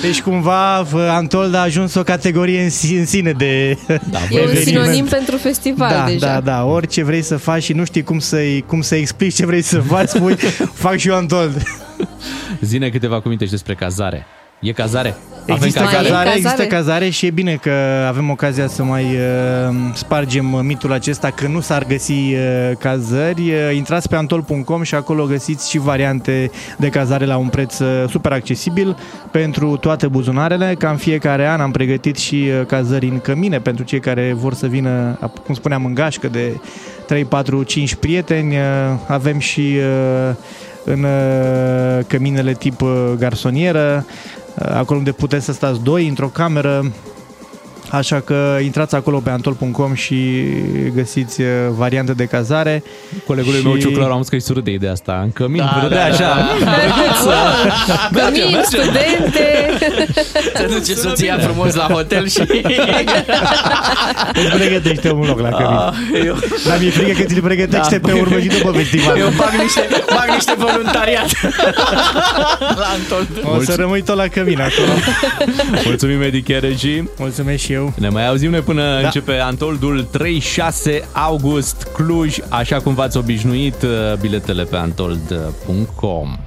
Deci cumva uh, Antold a ajuns o categorie în, si- în sine de Da, E un eveniment. sinonim pentru festival da, deja. Da, da, orice vrei să faci și nu știi cum să-i, cum să explici ce vrei să faci, spui, fac și eu Antold. Zine câteva cuvinte și despre cazare. E cazare? Există cazare? cazare, Mai e există cazare? cazare și e bine că avem ocazia să mai uh, spargem mitul acesta că nu s-ar găsi uh, cazări. Uh, intrați pe antol.com și acolo găsiți și variante de cazare la un preț uh, super accesibil pentru toate buzunarele. Ca în fiecare an am pregătit și uh, cazări în cămine pentru cei care vor să vină, cum spuneam, în gașcă de 3, 4, 5 prieteni. Uh, Avem și uh, în uh, căminele tip uh, garsonieră, uh, acolo unde puteți să stați doi într-o cameră. Așa că intrați acolo pe antol.com și găsiți uh, variante de cazare. Colegul și... meu Ciuclaru am scris surât de ideea asta. În cămin, Da, da, da, așa. da. Cămin, studente... Se duce soția frumos la hotel și... Îți pregătește un loc la cămin. Ah, eu, Dar mi-e frică că ți-l pregătește Da. pe urmă și după festival. eu bag niște, bag niște voluntariat la Antol. O să rămâi tot la cămin acolo. Mulțumim, Edi Chereji. Mulțumesc și eu. Ne mai auzim noi până Da. da. începe Antoldul 3-6 august Cluj, așa cum v-ați obișnuit, biletele pe antold.com.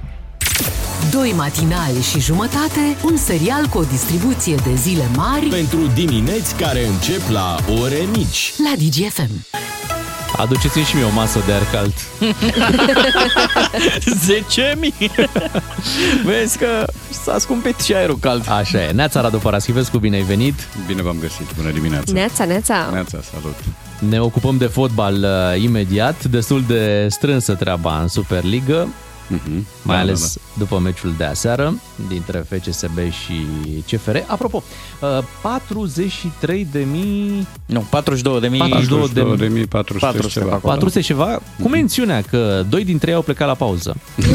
Doi matinali și jumătate, un serial cu o distribuție de zile mari Pentru dimineți care încep la ore mici. la DGFM. Aduceți-mi și mie o masă de aer cald. 10.000! Vezi că s-a scumpit și aerul cald. Așa e. Neața Radu Paraschivescu, bine ai venit. Bine v-am găsit, bună dimineața. Neața, neața. Neața, salut. Ne ocupăm de fotbal uh, imediat, destul de strânsă treaba în Superligă, Mhm. mai Da, ales da, după meciul de aseară dintre FCSB și CFR. Apropo, uh, 43 de mii... Nu, 42 de mii... 42 de 42.400 400 ceva. pe acolo. 400 ceva, cu mențiunea că doi dintre ei au plecat la pauză.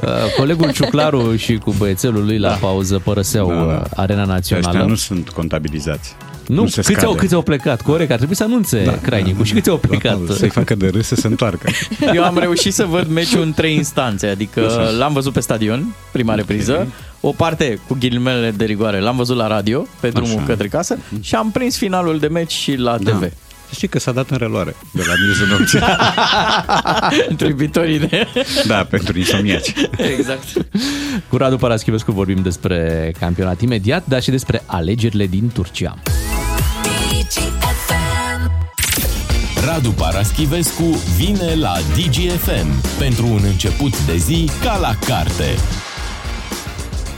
Uh, Colegul Ciuclaru și cu băiețelul lui la pauză părăseau Da, da. uh, arena Ăștia națională. nu sunt contabilizați. Nu, se câți, au, scade. câți au plecat? Corect, ar trebui să anunțe da, Crainicul. Și câți au plecat? Da, Să-i facă de râs să se întoarcă. Eu am reușit să văd meciul în trei instanțe, adică Așa. l-am văzut pe stadion, prima repriză, o parte cu ghilimele de rigoare l-am văzut la radio, pe drumul Așa. către casă și am prins finalul de meci și la Da. TV. Să știi că s-a dat în reluare de la miezul nopții. Între iubitorii de... da, pentru insomniaci. Exact. Cu Radu Paraschivescu vorbim despre campionat imediat, dar și despre alegerile din Turcia. Radu Paraschivescu vine la DGFM pentru un început de zi ca la carte.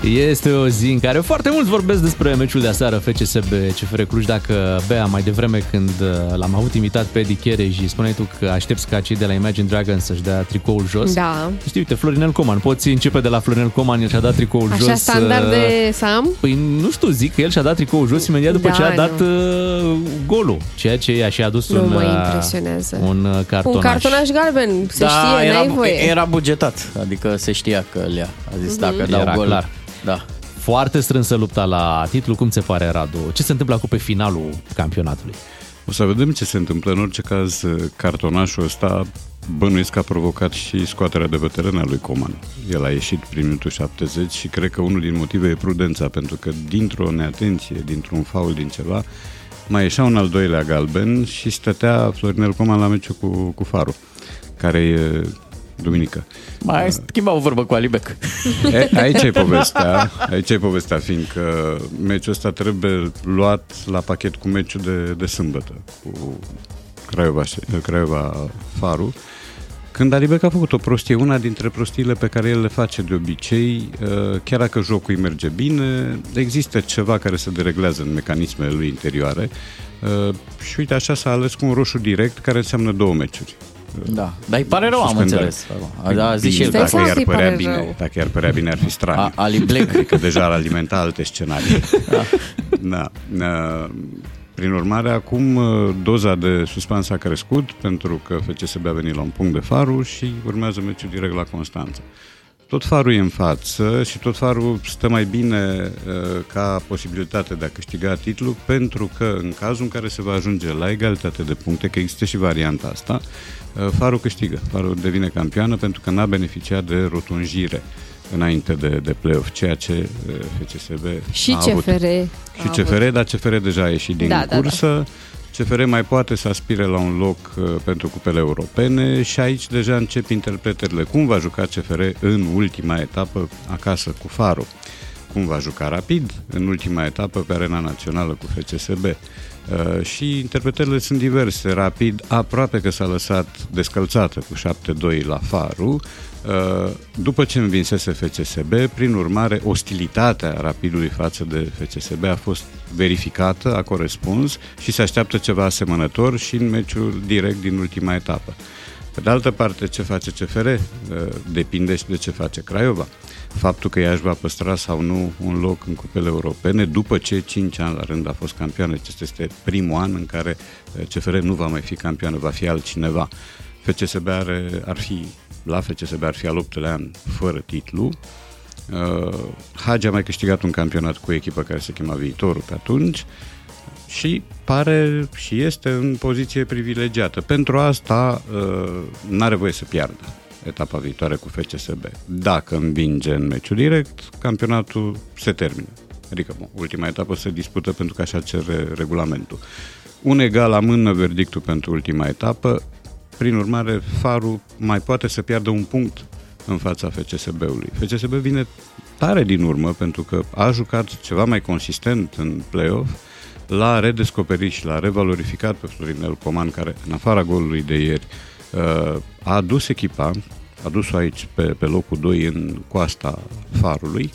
Este o zi în care foarte mulți vorbesc despre meciul de aseară FCSB CFR Cluj, dacă Bea mai devreme când uh, l-am avut invitat pe Edi Cherej și spuneai tu că aștepți ca cei de la Imagine Dragons să-și dea tricoul jos. Da. Știi, uite, Florinel Coman, poți începe de la Florinel Coman, el și-a dat tricoul jos. Așa standard uh, de Sam? Păi nu știu, zic că el și-a dat tricoul jos imediat după Da, ce a nu. dat uh, golul, ceea ce i-a și adus Nu un, mă uh, impresionează. un uh, cartonaș. Un cartonaș galben, se știe, era, n-ai voie. era bugetat, adică se știa că le-a. A zis Mhm. dacă dau Era gol. clar. Da. Foarte strânsă lupta la titlu, cum ți se pare, Radu? Ce se întâmplă acum pe finalul campionatului? O să vedem ce se întâmplă. În orice caz, cartonașul ăsta bănuiesc că a provocat și scoaterea de pe teren a lui Coman. El a ieșit prin minutul 70 și cred că unul din motive e prudența, pentru că dintr-o neatenție, dintr-un faul, din ceva, mai ieșea un al doilea galben și stătea Florinel Coman la meciul cu, cu Faru, care e duminică. Mai schimba o vorbă cu Alibec. E, aici e povestea, aici e povestea, fiindcă meciul ăsta trebuie luat la pachet cu meciul de, de sâmbătă, cu Craiova, Craiova Faru, când Alibec a făcut o prostie, una dintre prostiile pe care el le face de obicei, uh, chiar dacă jocul îi merge bine, există ceva care se dereglează în mecanismele lui interioare uh, și uite așa s-a ales cu un roșu direct care înseamnă două meciuri. Da, dar îi pare rău, am Suspendare. înțeles. A, da, a zis și Bine, el. dacă seama i-ar că îi părea pare bine, rău. dacă i-ar părea bine ar fi straniu. A- Ali Black. Adică deja ar alimenta alte scenarii. da. da. Prin urmare, acum uh, doza de suspans a crescut pentru că FCSB a venit la un punct de faru și urmează meciul direct la Constanța. Tot farul e în față și tot farul stă mai bine uh, ca posibilitate de a câștiga titlul pentru că în cazul în care se va ajunge la egalitate de puncte, că există și varianta asta, uh, farul câștigă, farul devine campioană pentru că n-a beneficiat de rotunjire înainte de, de play-off, ceea ce uh, FCSB Și a avut. CFR. Și CFR, dar CFR deja a ieșit din Da, da, cursă. CFR mai poate să aspire la un loc uh, pentru cupele europene și aici deja încep interpretările. Cum va juca CFR în ultima etapă acasă cu Faro? Cum va juca rapid în ultima etapă pe arena națională cu FCSB? Uh, și interpretările sunt diverse. Rapid, aproape că s-a lăsat descălțată cu 7-2 la Faru, uh, după ce învinsese FCSB, prin urmare, ostilitatea rapidului față de FCSB a fost verificată, a corespuns și se așteaptă ceva asemănător și în meciul direct din ultima etapă. Pe de altă parte, ce face CFR uh, depinde și de ce face Craiova. Faptul că ea își va păstra sau nu un loc în cupele europene după ce 5 ani la rând a fost campioană. Acesta este primul an în care uh, CFR nu va mai fi campioană, va fi altcineva. FCSB are, ar fi, la FCSB ar fi al 8 an fără titlu. Uh, Hagi a mai câștigat un campionat cu echipa care se chema Viitorul pe atunci și pare și este în poziție privilegiată. Pentru asta uh, n-are voie să piardă etapa viitoare cu FCSB. Dacă învinge în meciul direct, campionatul se termină. Adică, bun, ultima etapă se dispută pentru că așa cere regulamentul. Un egal la mână verdictul pentru ultima etapă, prin urmare, Farul mai poate să piardă un punct în fața FCSB-ului. FCSB vine tare din urmă pentru că a jucat ceva mai consistent în play-off, l-a redescoperit și l-a revalorificat pe Florinel Coman, care în afara golului de ieri uh, a adus echipa, a dus-o aici pe, pe locul 2 în coasta farului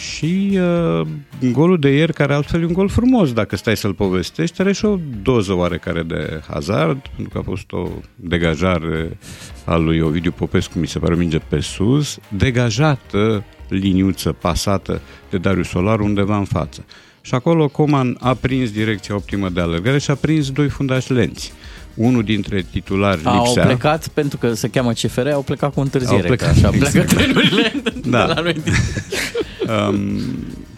și uh, golul de ieri, care altfel e un gol frumos, dacă stai să-l povestești, are și o doză oarecare de hazard, pentru că a fost o degajare a lui Ovidiu Popescu, mi se pare minge pe sus, degajată liniuță pasată de Darius Solar undeva în față. Și acolo Coman a prins direcția optimă de alergare și a prins doi fundași lenți. Unul dintre titulari Au lipsea. plecat, pentru că se cheamă CFR, au plecat cu întârziere. Au plecat, că așa exact. pleacă trenurile Da. de la noi. Um,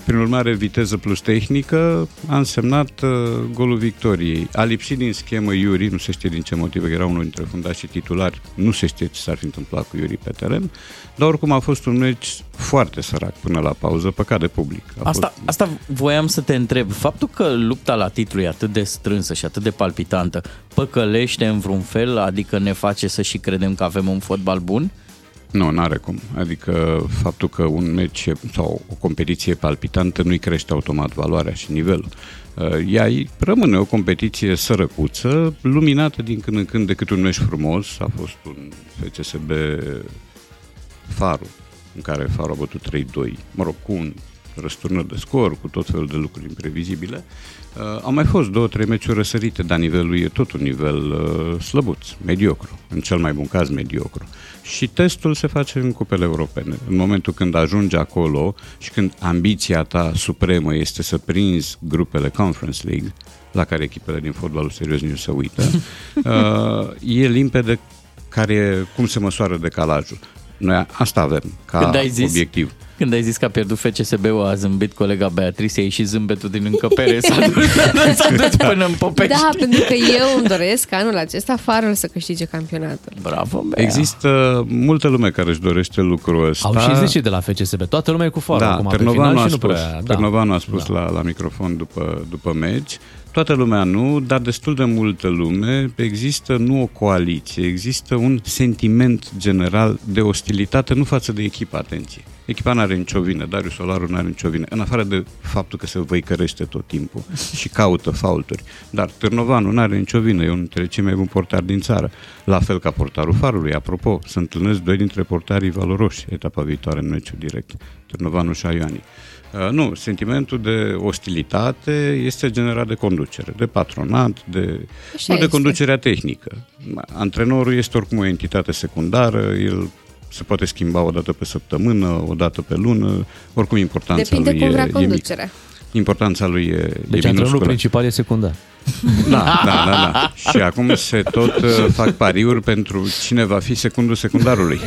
prin urmare, viteză plus tehnică a însemnat uh, golul victoriei. A lipsit din schemă Iuri, nu se știe din ce motive, că era unul dintre fundașii titulari, nu se știe ce s-ar fi întâmplat cu Iuri pe teren, dar oricum a fost un meci foarte sărac până la pauză, păcat de public. A Asta, fost... asta voiam să te întreb. Faptul că lupta la titlu e atât de strânsă și atât de palpitantă, păcălește în vreun fel? Adică ne face să și credem că avem un fotbal bun? Nu, n-are cum. Adică faptul că un meci e- sau o competiție palpitantă nu-i crește automat valoarea și nivelul. Uh, Ea îi rămâne o competiție sărăcuță, luminată din când în când de câte un meci frumos. A fost un FCSB Faru, în care Faru a bătut 3-2, mă rog, cu un răsturnări de scor, cu tot felul de lucruri imprevizibile. Uh, au mai fost două, trei meciuri răsărite, dar nivelul e tot un nivel uh, slăbuț, mediocru, în cel mai bun caz mediocru. Și testul se face în cupele europene. În momentul când ajungi acolo și când ambiția ta supremă este să prinzi grupele Conference League, la care echipele din fotbalul serios nu se uită, uh, e limpede care, cum se măsoară decalajul. Noi asta avem ca Când ai zis- obiectiv. Când ai zis că a pierdut FCSB-ul, a zâmbit colega Beatrice și zâmbetul din încăpere s-a dus, s-a dus până în Popești. Da, pentru că eu îmi doresc ca anul acesta Farul să câștige campionatul. Bravo, Bea. Există multă lume care își dorește lucrul ăsta. Au și zis și de la FCSB. Toată lumea e cu farul da, acum pe Târnovanu final a și nu spus, prea... Da. Târnovanu a spus la, la microfon după, după meci. Toată lumea nu, dar destul de multă lume. Există nu o coaliție, există un sentiment general de ostilitate, nu față de echipă, atenție. Echipa nu are nicio vină, Darius Solaru nu are nicio vină, în afară de faptul că se văicărește tot timpul și caută faulturi. Dar Târnovanu nu are nicio vină, e unul dintre cei mai buni portari din țară. La fel ca portarul Farului. Apropo, se întâlnesc doi dintre portarii valoroși etapa viitoare în meciul direct, Târnovanu și Ioani. Uh, nu, sentimentul de ostilitate este generat de conducere, de patronat, de, Așa nu de este. conducerea tehnică. Antrenorul este oricum o entitate secundară, el se poate schimba o dată pe săptămână, o dată pe lună, oricum importanța Depinde lui cum e, vrea e mică. conducerea. Importanța lui e, Deci e antrenorul minusculă. principal e secundar. Da, da, da, da. Și acum se tot uh, fac pariuri pentru cine va fi secundul secundarului.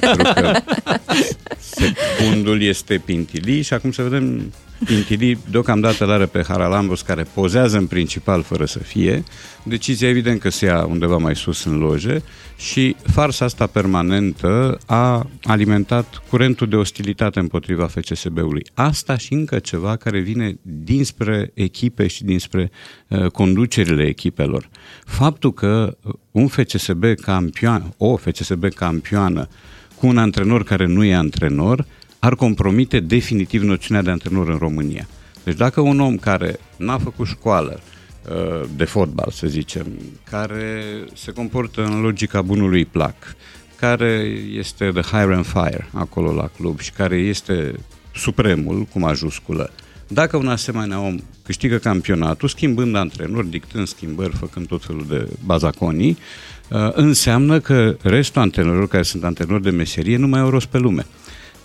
Pentru că secundul este Pintili și acum să vedem Pintili deocamdată îl are pe Haralambos care pozează în principal fără să fie. Decizia evident că se ia undeva mai sus în loje și farsa asta permanentă a alimentat curentul de ostilitate împotriva FCSB-ului. Asta și încă ceva care vine dinspre echipe și dinspre uh, conducerile echipelor. Faptul că un FCSB campion, o FCSB campioană cu un antrenor care nu e antrenor, ar compromite definitiv noțiunea de antrenor în România. Deci dacă un om care n-a făcut școală uh, de fotbal, să zicem, care se comportă în logica bunului plac, care este the hire and fire acolo la club și care este supremul cu majusculă, dacă un asemenea om câștigă campionatul, schimbând antrenor, dictând schimbări, făcând tot felul de bazaconii, uh, înseamnă că restul antrenorilor care sunt antrenori de meserie nu mai au rost pe lume.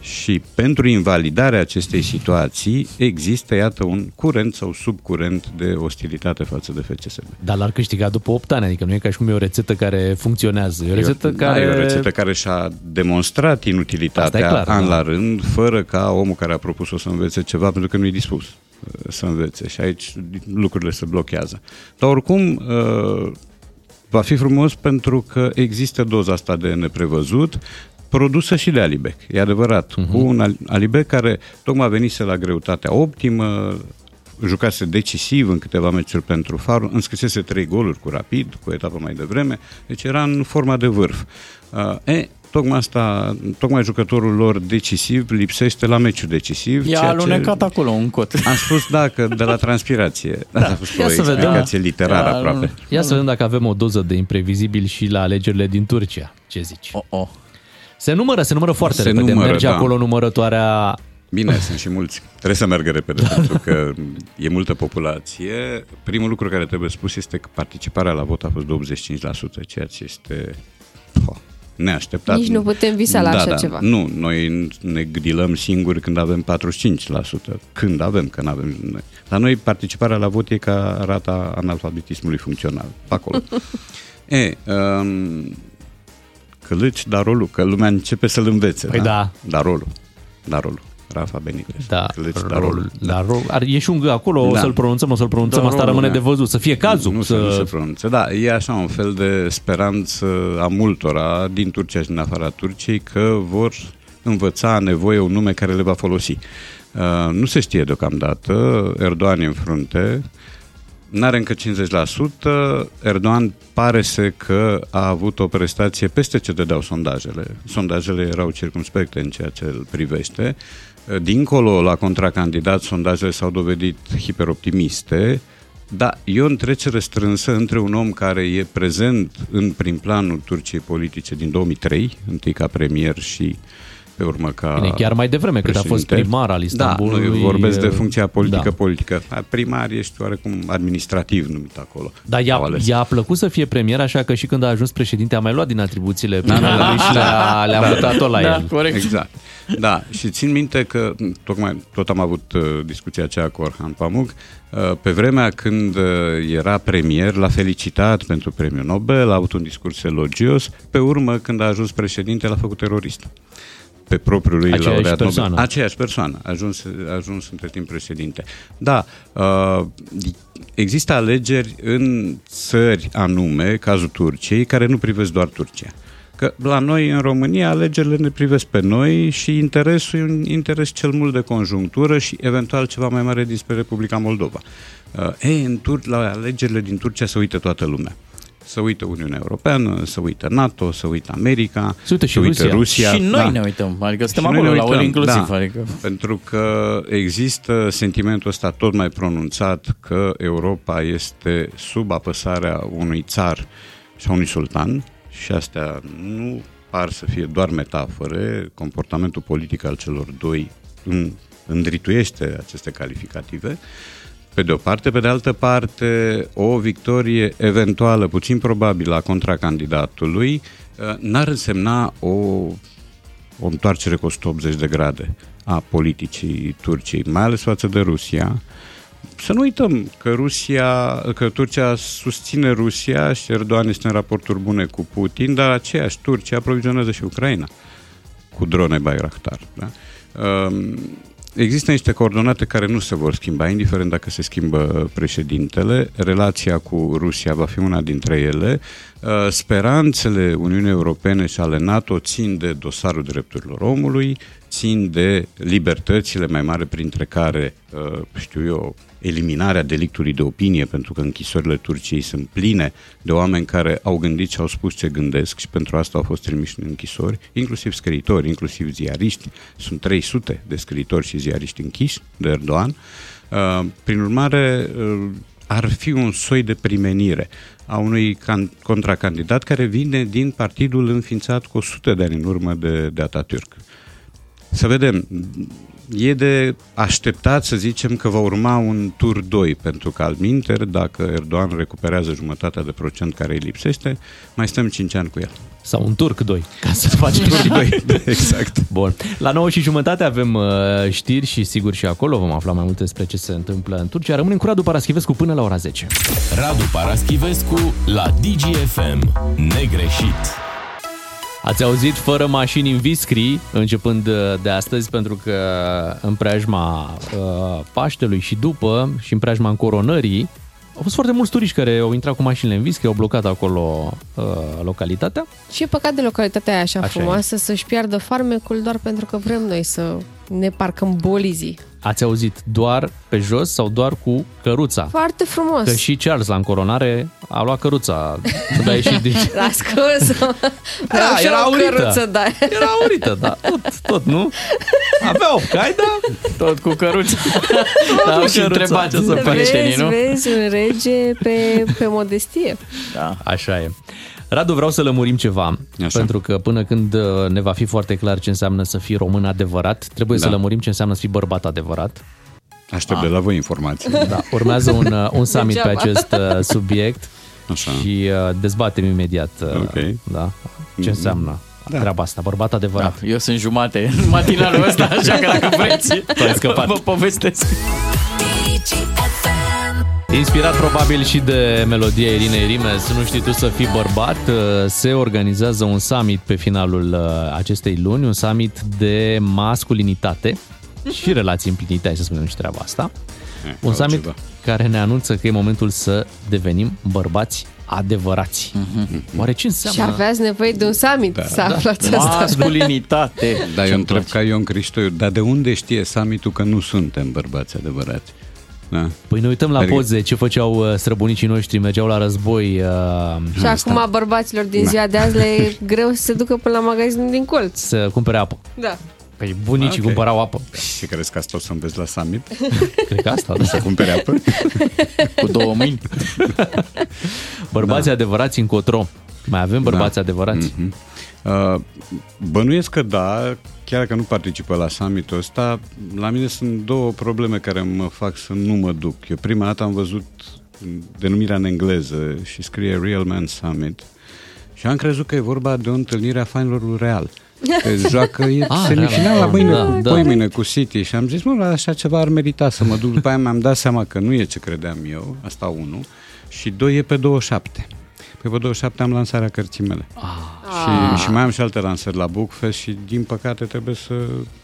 Și pentru invalidarea acestei situații există, iată, un curent sau subcurent de ostilitate față de FCSB. Dar l-ar câștiga după 8 ani, adică nu e ca și cum e o rețetă care funcționează. E o rețetă da, care... e o rețetă care și-a demonstrat Asta inutilitatea e clar, an da. la rând, fără ca omul care a propus-o să învețe ceva, pentru că nu e dispus uh, să învețe. Și aici lucrurile se blochează. Dar oricum, uh, va fi frumos pentru că există doza asta de neprevăzut, produsă și de Alibec, e adevărat, Mhm. uh-huh. cu un Al- Alibec care tocmai venise la greutatea optimă, jucase decisiv în câteva meciuri pentru Farul, înscrisese trei goluri cu Rapid, cu etapă mai devreme, deci era în forma de vârf. Uh, e, tocmai asta, tocmai jucătorul lor decisiv lipsește la meciul decisiv. I-a ceea alunecat acolo un cot. Am spus da, că de la transpirație. Da, a fost Ia o să vedem. explicație literară Ia, aproape. Ia să vedem dacă avem o doză de imprevizibil și la alegerile din Turcia. Ce zici? Oh, oh. Se numără, se numără foarte Se repede. numără, Merge da. acolo numărătoarea Bine, sunt și mulți. Trebuie să meargă repede, pentru că e multă populație. Primul lucru care trebuie spus este că participarea la vot a fost de 85%, ceea ce este oh, neașteptat. Nici nu putem visa la da, așa da. ceva. Nu, noi ne grilăm singuri când avem 45%. Când avem, că nu avem. noi. La noi participarea la vot e ca rata analfabetismului funcțional. Pe acolo. e, um, călăci, dar rolul, că lumea începe să-l învețe. Păi da. Dar rolul. Dar rolul. Rafa Benitez. Da, Călăci, rolul, dar rolul. da, rol, ar, e și un G acolo, o Da. să-l pronunțăm, o să-l pronunțăm, Da, asta rolul, rămâne da. de văzut, să fie cazul. Nu, să... să... nu se pronunță. Da, e așa un fel de speranță a multora din Turcia și din afara Turciei că vor învăța nevoie un nume care le va folosi. Uh, nu se știe deocamdată, Erdogan e în frunte, N-are încă 50%, Erdogan pare să că a avut o prestație peste ce dădeau sondajele. Sondajele erau circumspecte în ceea ce îl privește. Dincolo, la contracandidat, sondajele s-au dovedit hiperoptimiste, da, e o întrecere strânsă între un om care e prezent în prim planul Turciei politice din 2003, întâi ca premier și pe urmă ca Bine, chiar mai devreme, cât a fost președinte. primar al Istanbulului. Da, nu, eu vorbesc de e- funcția politică Da. politică. Primar ești oarecum administrativ numit acolo. Dar i-a, Au ales. i-a plăcut să fie premier, așa că și când a ajuns președinte a mai luat din atribuțiile Da, da, primarului și le-a, le-a mutat-o la el. Exact. Da, și țin minte că tocmai tot am avut uh, discuția aceea cu Orhan Pamuk, uh, pe vremea când uh, era premier, l-a felicitat pentru premiul Nobel, a avut un discurs elogios, pe urmă când a ajuns președinte l-a făcut terorist pe propriul lui Aceeași laureat persoană. Nobel. Aceeași persoană, a ajuns, a ajuns între timp președinte. Da, uh, există alegeri în țări anume, cazul Turciei, care nu privesc doar Turcia. Că la noi, în România, alegerile ne privesc pe noi și interesul e un interes cel mult de conjunctură și eventual ceva mai mare dinspre Republica Moldova. Uh, ei, în Tur- la alegerile din Turcia se uită toată lumea. Să uită Uniunea Europeană, să uită NATO, să uită America, Se uită și să uită Rusia. Rusia. Și noi da. ne uităm, adică suntem Și noi acolo ne la uităm, ori inclusiv. da, Adică... Pentru că există sentimentul ăsta tot mai pronunțat că Europa este sub apăsarea unui țar și a unui sultan și astea nu par să fie doar metafore, comportamentul politic al celor doi în- îndrituiește aceste calificative. Pe de o parte, pe de altă parte, o victorie eventuală, puțin probabilă, a contracandidatului, uh, n-ar însemna o o întoarcere cu 180 de grade a politicii Turciei, mai ales față de Rusia. Să nu uităm că Rusia, că Turcia susține Rusia și Erdogan este în raporturi bune cu Putin, dar aceeași Turcia aprovizionează și Ucraina cu drone Bayraktar. Da? Um, Există niște coordonate care nu se vor schimba, indiferent dacă se schimbă președintele. Relația cu Rusia va fi una dintre ele. Uh, Speranțele Uniunii Europene și ale NATO țin de dosarul drepturilor omului, țin de libertățile mai mari, printre care, uh, știu eu, eliminarea delictului de opinie, pentru că închisorile Turciei sunt pline de oameni care au gândit și au spus ce gândesc și pentru asta au fost trimiși în închisori, inclusiv scriitori, inclusiv ziariști. Sunt 300 de scriitori și ziariști închiși de Erdogan. Uh, Prin urmare, uh, ar fi un soi de primenire a unui can- contracandidat care vine din partidul înființat cu 100 de ani în urmă de, de Atatürk. Să vedem. E de așteptat să zicem că va urma un tur 2, pentru că al minter, dacă Erdogan recuperează jumătatea de procent care îi lipsește, mai stăm 5 ani cu el. Sau un turc 2, ca să facem Turc și doi, exact. Bun. La 9 și jumătate avem uh, știri și sigur și acolo vom afla mai multe despre ce se întâmplă în Turcia. Rămânem cu Radu Paraschivescu până la ora 10. Radu Paraschivescu la DGFM. Negreșit. Ați auzit fără mașini în Viscri, începând uh, de astăzi, pentru că în preajma uh, Paștelui și după, și în preajma încoronării, au fost foarte mulți turiști care au intrat cu mașinile în Viscri, au blocat acolo uh, localitatea. Și e păcat de localitatea aia așa, Așa așa frumoasă să-și piardă farmecul doar pentru că vrem noi să ne parcăm bolizii Ați auzit doar pe jos sau doar cu căruța? Foarte frumos. Că și Charles la încoronare a luat căruța. Când a ieșit din... La scos. Da, și era o aurită. căruță, da. Era aurită, da. Tot, tot, nu? Avea o cai, da? Tot cu căruța. Tot Da, cu și căruța. întrebați Ce să faci? prietenii, Vezi, nu? vezi, un rege pe, pe modestie. Da. Așa e. Radu, vreau să lămurim ceva, Așa. pentru că până când uh, ne va fi foarte clar ce înseamnă să fii român adevărat, trebuie Da. să lămurim ce înseamnă să fii bărbat adevărat. Aștept de la voi informații. Da, urmează un, uh, un summit pe Degeaba. acest uh, subiect Așa. și uh, dezbatem imediat uh, Ok. da, ce înseamnă Da. treaba asta, bărbat adevărat. Da, eu sunt jumate în matinalul ăsta, așa că dacă vreți, Tu ai scăpat. vă povestesc. Inspirat probabil și de melodia Irinei Rimes, nu știi tu să fii bărbat, uh, se organizează un summit pe finalul uh, acestei luni, un summit de masculinitate și relații împlinite, hai să spunem și treaba asta. Eh, Un summit altceva. care ne anunță că e momentul să devenim bărbați adevărați. Oare ce Și înseamnă? aveați nevoie de un summit Da. să aflați asta. Masculinitate. Dar eu Ce-mi întreb place. ca Ion Cristoiu, dar de unde știe summitul că nu suntem bărbați adevărați? Da? Păi ne uităm la Adică- poze, ce făceau uh, străbunicii noștri, mergeau la război. uh, Și acum bărbaților din ziua de azi le e greu să se ducă până la magazinul din colț. Să cumpere apă. Da. Păi bunicii Ok. cumpărau apă. Și crezi că asta o să înveți la summit? Cred că asta, da. Să cumpere apă? Cu două mâini. Bărbații Da. adevărați încotro. Mai avem bărbați adevărați? Mhm. Uh, bănuiesc că da, chiar că nu participă la summitul ăsta, la mine sunt două probleme care mă fac să nu mă duc. Eu prima dată am văzut denumirea în engleză și scrie Real Man Summit și am crezut că e vorba de o întâlnire a fanilor lui Real. Că joacă e Ah, semifinal la Real. mâine, Da, da, da. da. mâine cu City și am zis, mă, la așa ceva ar merita să mă duc. După aia mi-am dat seama că nu e ce credeam eu, asta unu, și doi e pe 27. Pe 27 am lansarea cărții mele. Ah. Și, și mai am și alte lansări la Bookfest și din păcate trebuie să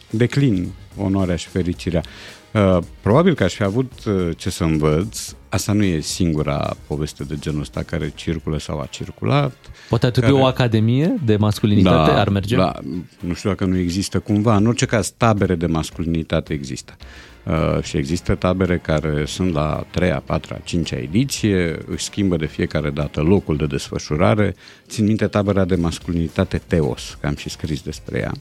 declin onoarea și fericirea. Uh, probabil că aș fi avut uh, ce să învăț. Asta nu e singura poveste de genul ăsta care circulă sau a circulat. Poate ar trebui Care- o academie de masculinitate, ar merge? Da, nu știu dacă nu există cumva. În orice caz, tabere de masculinitate există. Uh, și există tabere care sunt la 3-a, 4-a, 5-a ediție, își schimbă de fiecare dată locul de desfășurare. Țin minte tabăra de masculinitate Teos, că am și scris despre ea,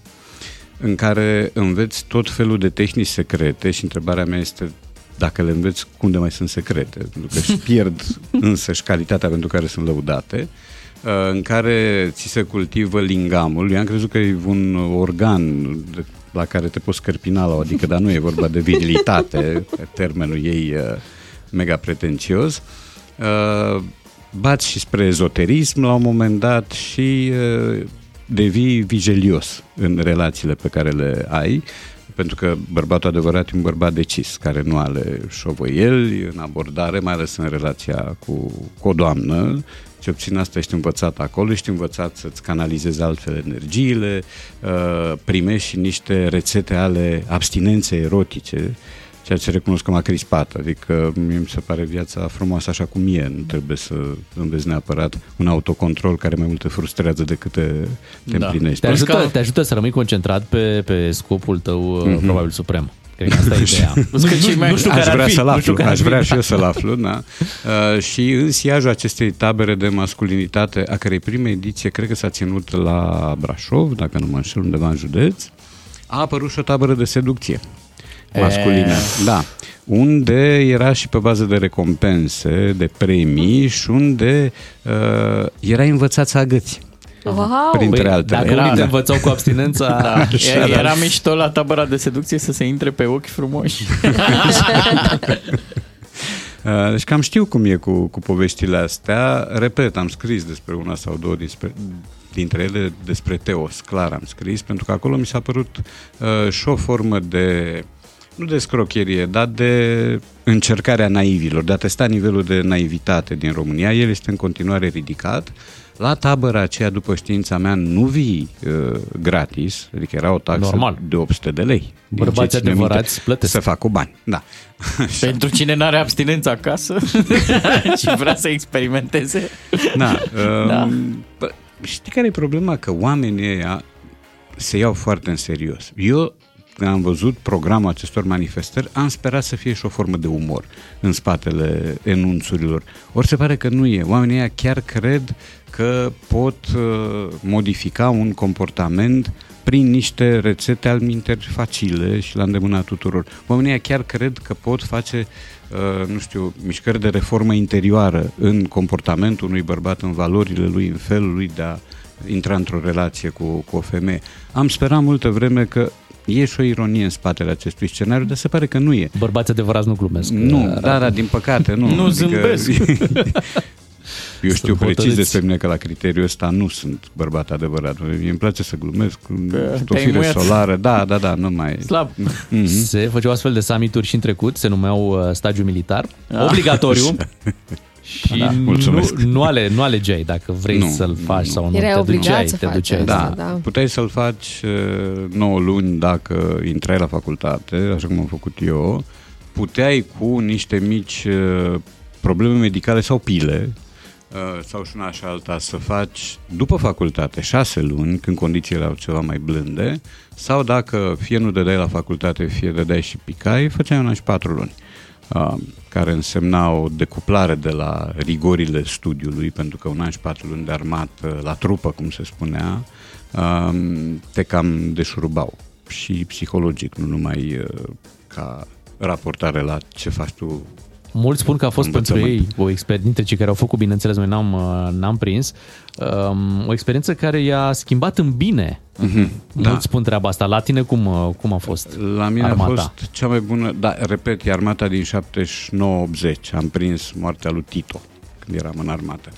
în care înveți tot felul de tehnici secrete și întrebarea mea este dacă le înveți, cum de mai sunt secrete? Pentru că își pierd însăși calitatea pentru care sunt lăudate uh, în care ți se cultivă lingamul. Eu am crezut că e un organ de- la care te poți scărpina la o adică, dar nu e vorba de virilitate, termenul ei uh, mega pretențios. Uh, Bați și spre ezoterism la un moment dat și uh, devii vigelios în relațiile pe care le ai, pentru că bărbatul adevărat e un bărbat decis, care nu are șovăieli în abordare, mai ales în relația cu, cu o doamnă, ce obțin asta? Ești învățat acolo, ești învățat să-ți canalizezi altfel energiile, uh, primești și niște rețete ale abstinenței erotice, ceea ce recunosc că m-a crispat, adică mie mi se pare viața frumoasă așa cum e, nu trebuie să înveți neapărat un autocontrol care mai mult te frustrează decât te, te Da. împlinești. Te ajută, te ajută să rămâi concentrat pe, pe scopul tău, mm-hmm. probabil suprem. Cred că asta e ideea. Nu, nu, nu știu aș care ar vrea fi, să-l nu știu aflu, care ar aș fi, vrea da. și eu să-l aflu, da. Uh, și în siajul acestei tabere de masculinitate, a cărei prima ediție cred că s-a ținut la Brașov, dacă nu mă înșel, undeva în județ, a apărut și o tabără de seducție masculină. Da. Unde era și pe bază de recompense, de premii și unde uh, era învățat să agăți. Wow! Printre Păi, altele. Dacă unii te învățau cu abstinența... Da. Așa, Era, da. era mișto la tabăra de seducție să se intre pe ochi frumoși. Uh, Deci cam știu cum e cu, cu poveștile astea. Repet, am scris despre una sau două dinspre, dintre ele despre Teos, clar am scris, pentru că acolo mi s-a părut uh, și o formă de, nu de scrocherie, dar de încercarea naivilor, de a testa nivelul de naivitate din România. El este în continuare ridicat. La tabăra aceea, după știința mea, nu vii uh, gratis, adică era o taxă Normal. de 800 de lei. Din Bărbații ce ține minte, adevărați plătesc. Să fac cu bani, da. Pentru cine n-are abstinență acasă și vrea să experimenteze. Da. Uh, Da. da. Știi care e problema? Că oamenii ăia se iau foarte în serios. Eu când am văzut programul acestor manifestări, am sperat să fie și o formă de umor în spatele enunțurilor. Ori se pare că nu e. Oamenii ăia chiar cred că pot uh, modifica un comportament prin niște rețete al minteri facile și la îndemâna tuturor. Oamenii ăia chiar cred că pot face uh, nu știu, mișcări de reformă interioară în comportamentul unui bărbat, în valorile lui, în felul lui de a intra într-o relație cu, cu o femeie. Am sperat multă vreme că e și o ironie în spatele acestui scenariu, dar se pare că nu e. Bărbați adevărați nu glumesc. Nu, da, da, din păcate, nu. Nu zâmbesc. Eu știu Sunt precis hotărâți. despre mine că la criteriul ăsta nu sunt bărbat adevărat. Mie îmi place să glumesc, sunt o te-ai fire muiat. solară, da, da, da, nu mai... Slab. Mhm. Se făceau astfel de summituri și în trecut, se numeau uh, stagiu militar, Ah. obligatoriu. Și Da, nu, mulțumesc. nu, ale, nu alegeai dacă vrei Nu, să-l faci nu. sau nu. Erai te obligat duceai, să te faci duceai. asta. Da, da. puteai să-l faci uh, 9 luni dacă intrai la facultate, așa cum am făcut eu. Puteai cu niște mici uh, probleme medicale sau pile, uh, sau și una și alta, să faci după facultate 6 luni, când condițiile erau ceva mai blânde, sau dacă fie nu dădeai la facultate, fie dădeai și picai, făceai un an și 4 luni. Uh, care însemna o decuplare de la rigorile studiului, pentru că un an și patru luni de armată la trupă, cum se spunea, um, te cam deșurubau. Și psihologic, nu numai uh, ca raportare la ce faci tu Mulți spun că a fost pentru Învățământ. ei o experiență, dintre cei care au făcut, bineînțeles, noi n-am, uh, n-am prins, um, o experiență care i-a schimbat în bine. Mhm, da. Mulți spun treaba asta. La tine cum, uh, cum a fost La mine armata? a fost cea mai bună, da, repet, e armata din 79-80. Am prins moartea lui Tito când eram în armată.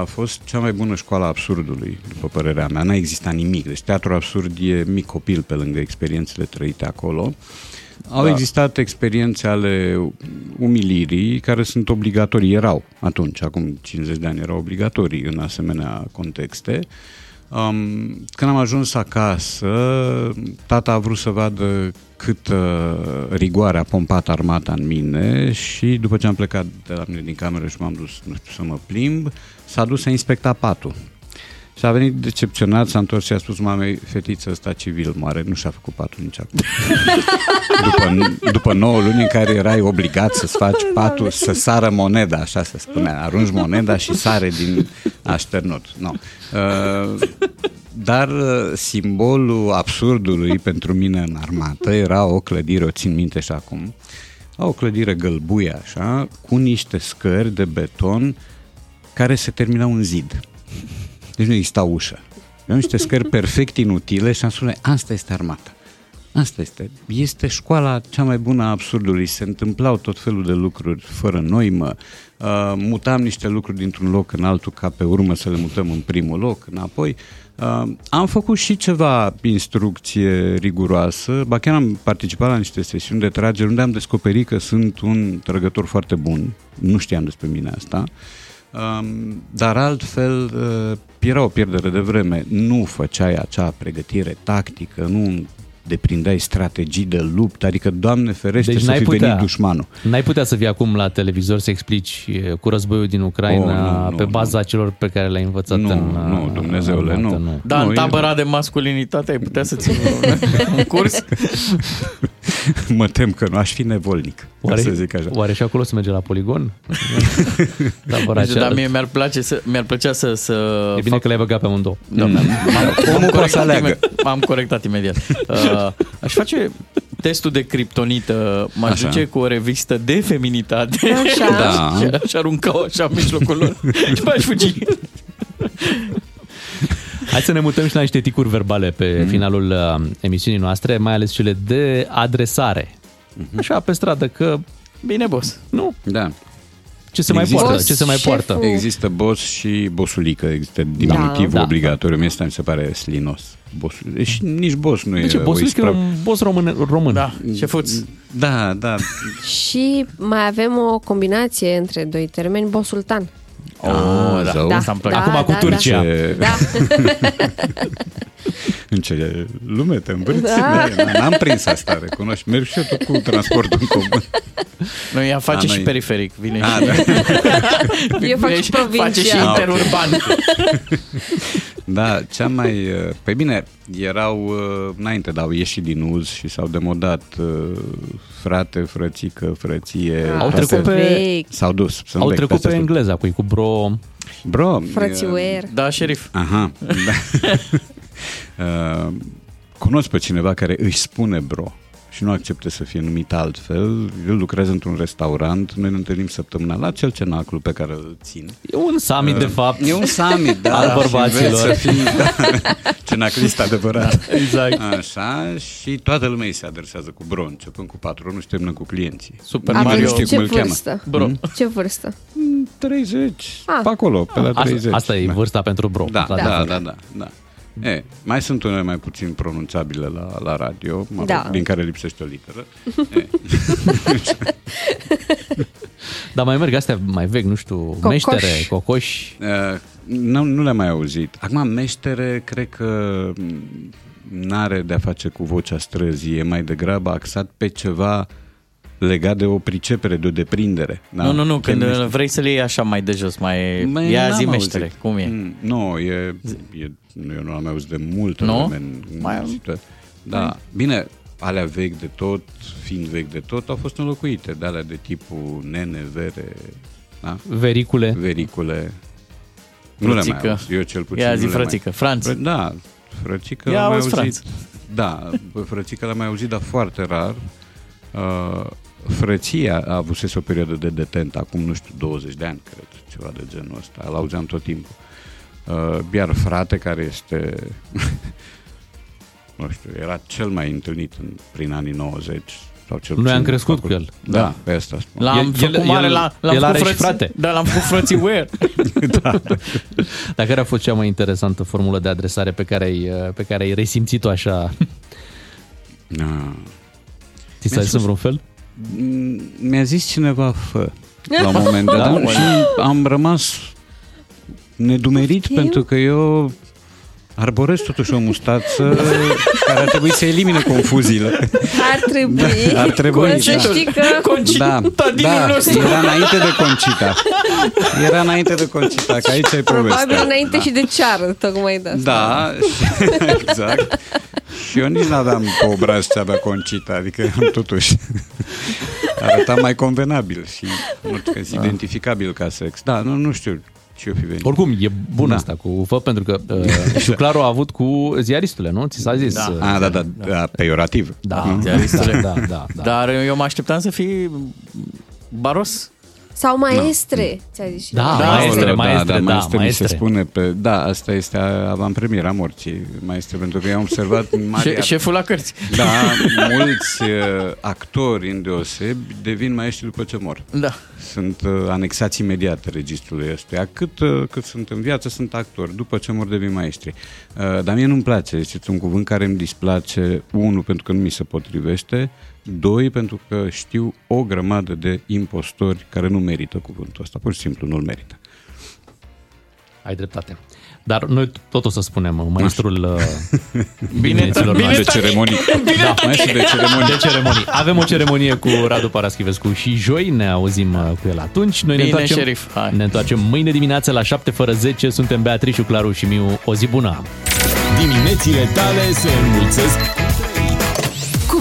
A fost cea mai bună școală a absurdului, după părerea mea. N-a existat nimic. Deci teatrul absurd e mic copil pe lângă experiențele trăite acolo. Au Da. existat experiențe ale umilirii care sunt obligatorii, erau atunci, acum 50 de ani erau obligatorii în asemenea contexte. Um, când am ajuns acasă, tata a vrut să vadă cât uh, rigoare a pompat armata în mine și după ce am plecat de la mine din cameră și m-am dus, nu știu, să mă plimb, s-a dus să inspecta patul. Și a venit decepționat, s-a întors și a spus mamei, fetița ăsta civil moare, nu și-a făcut patul nici acum. după, după 9 luni în care erai obligat să-ți faci patul, să sară moneda, așa se spunea, arunci moneda și sare din așternut. No. Uh, dar uh, simbolul absurdului pentru mine în armată era o clădire, o țin minte și acum, o clădire gălbuie așa, cu niște scări de beton care se terminau în zid. Deci nu exista ușă. Erau niște scări perfect inutile și am spus, asta este armata. Asta este. Este școala cea mai bună a absurdului. Se întâmplau tot felul de lucruri fără noimă. Uh, mutam niște lucruri dintr-un loc în altul ca pe urmă să le mutăm în primul loc, înapoi. Uh, am făcut și ceva instrucție riguroasă, ba chiar am participat la niște sesiuni de tragere unde am descoperit că sunt un trăgător foarte bun. Nu știam despre mine asta. Um, dar altfel uh, era o pierdere de vreme. Nu făceai acea pregătire tactică, nu deprindeai strategii de luptă, adică, Doamne ferește, Deci să n-ai fi putea, venit dușmanul. N-ai putea să vii acum la televizor să explici e, cu războiul din Ucraina Oh, nu, nu, pe baza celor pe care le-ai învățat Nu, în nu, Dumnezeule, în nu. armată, Dar Nu, în e- tabăra de masculinitate ai putea să ții un, un curs? mă tem că nu aș fi nevolnic, Oare, să zic așa. oare și acolo se merge la poligon? Tabăra Deci, dar aceea- mie mi-ar, place să, mi-ar plăcea să, să E bine că le-ai băgat pe amândouă. Da, Mm. m-am, Omul m-am, poate să corectat aleagă. ime- m-am corectat imediat. Uh, aș face testul de criptonită, m-aș Așa. duce cu o revistă de feminitate Așa. Da. și aș arunca-o așa în mijlocul lor și m-aș fugi. Hai să ne mutăm și la niște ticuri verbale pe Mhm. finalul uh, emisiunii noastre, mai ales cele de adresare. Mhm. Așa, pe stradă, că Bine, boss. nu, Da. ce se mai Există- poartă, ce se mai Șeful. poartă. Există boss și bossulică, există diminutiv Da. obligatoriu. Mie asta mi se pare slinos. Bossul. Deci nici boss nu De e ce? o Bossul e ispravă. un boss român. român. Da, șefuț. Da, da. Și mai avem o combinație între doi termeni, bosultan. Oh, da, zău. da. Asta-mi place. Acum cu Turcia. Ce... Da. În ce lume te îmbârți? Da. Da. N-am prins asta, recunoști. Merg și eu tot cu transportul în comun. Noi ea face A, și noi- periferic. Vine A, și, da. Eu fac vine și Face și provincia. Ah, ok. interurban. Da, cea mai... uh, Pe bine, erau uh, înainte, dar au ieșit din uz și s-au demodat uh, frate, frățică, frăție. Au Astea trecut pe- S-au dus. Sunt Au vechi, trecut astea pe sunt. engleza, cu cu bro... Bro, Frățiuer. Da, șerif. Aha. Da. uh, cunosc pe cineva care își spune bro și nu acceptă să fie numit altfel. El lucrează într-un restaurant, noi ne întâlnim săptămânal la cel cenaclu pe care îl țin. E un summit, Uh, de fapt. E un summit, da. Al și bărbaților. înveți Să fii, da, cenaclist adevărat. Exact. Așa, și toată lumea îi se adresează cu bro, începând cu patronul și termină cu clienții. Super Nimeni Aveți nu știe ce cum îl cheamă. vârstă? Bro. Ce vârstă? 30, Ah. pe acolo, pe la Asta, 30. asta e Da. vârsta pentru bro. Da, da, într-adevăr. da, da, da. E, mai sunt unele mai puțin pronunțabile la, la radio, mă rog, Da. din care lipsește o literă. E, Dar mai merg astea mai vechi, nu știu, Cocoș. meștere, cocoși. Uh, nu, nu le-am mai auzit. Acum, meștere, cred că n-are de-a face cu vocea străzii, e mai degrabă axat pe ceva legat de o pricepere, de o deprindere. Da? Nu, nu, nu, când Că meștere- vrei să le iei așa mai de jos, mai... Mai Ia n-am zi auzit. meștere, cum e? Mm, Nu, e, e, nu, eu nu am auzit de multă Nu? vreme. în- Mai în am- situa- Da, bine, alea vechi de tot, fiind vechi de tot, au fost înlocuite de alea de tipul nene, vere, da? Vericule. vericule. Nu le mai Frățică. auzit, eu cel puțin Ia nu zi le mai- frățică, Franț. Fră- Da, frățică Ia l-am mai auzi, auzit. Da, bă, frățică l-am mai auzit, dar foarte rar. Uh, frăția a avut o perioadă de detent, acum, nu știu, 20 de ani, cred, ceva de genul ăsta. Îl auzeam tot timpul. Uh, iar frate, care este, nu știu, era cel mai întâlnit în, prin anii 90, sau cel Noi puțin am crescut făcut- cu el. Da, pe asta spun. L-am El- făcut el- mare, el- la, l-am el făcut are și frăți- frate. Da, l-am făcut frății wear. Dar care a fost cea mai interesantă formulă de adresare pe care ai, pe care ai resimțit-o așa? Da. Ți s-a Mi-a zis spus- în vreun fel? Mm, Mi-a zis cineva fă la un moment dat Da, și am rămas nedumerit pentru că eu arborez totuși o mustață care ar trebui să elimine confuziile. Ar trebui. Da, ar trebui, Să da. știi că... Da, da, era înainte de Concita. Era înainte de Concita, că aici e Probabil povestea. înainte și de ceară, tocmai de asta. Da, exact. Și eu nici n-aveam pe obraz ce avea Concita, adică am totuși arătam mai convenabil și nu știu, că identificabil ca sex. Da, nu, nu știu ce o fi venit. Oricum, e bun Da. asta cu fă, pentru că uh, Șuclaru a avut cu ziaristule, nu? Ți s-a zis? Da. uh, A, da, da, da, peiorativ. Da, Nu? Ziaristule. da, da, da. Dar eu mă așteptam să fii baros. Sau maestre, ți-a zis și Da, la- maestre, Aoleu, maestre, da, maestre, mi maestre. se spune pe... Da, asta este avantpremiera morții, maestre, pentru că eu am observat în mari Șe- șeful la cărți. Da, mulți uh, actori îndeosebi devin maestri după ce mor. Da. Sunt uh, anexați imediat registrului ăstuia. Cât, uh, cât sunt în viață, sunt actori. După ce mor, devin maestri. Uh, dar mie nu-mi place. Este un cuvânt care îmi displace. Unu, pentru că nu mi se potrivește. Doi, pentru că știu o grămadă de impostori care nu merită cuvântul ăsta. Pur și simplu nu-l merită. Ai dreptate. Dar noi tot o să spunem uh, maestrul uh, Bine, dimineților bine, noastre. De ceremonii. Da, Maestru de ceremonii. de ceremonii. Avem o ceremonie cu Radu Paraschivescu și joi ne auzim uh, cu el atunci. Noi ne Bine, întoarcem, șerif, hai. ne întoarcem mâine dimineață la 7 fără 10. Suntem Beatrice, Claru și Miu. O zi bună! Diminețile tale se înmulțesc Cu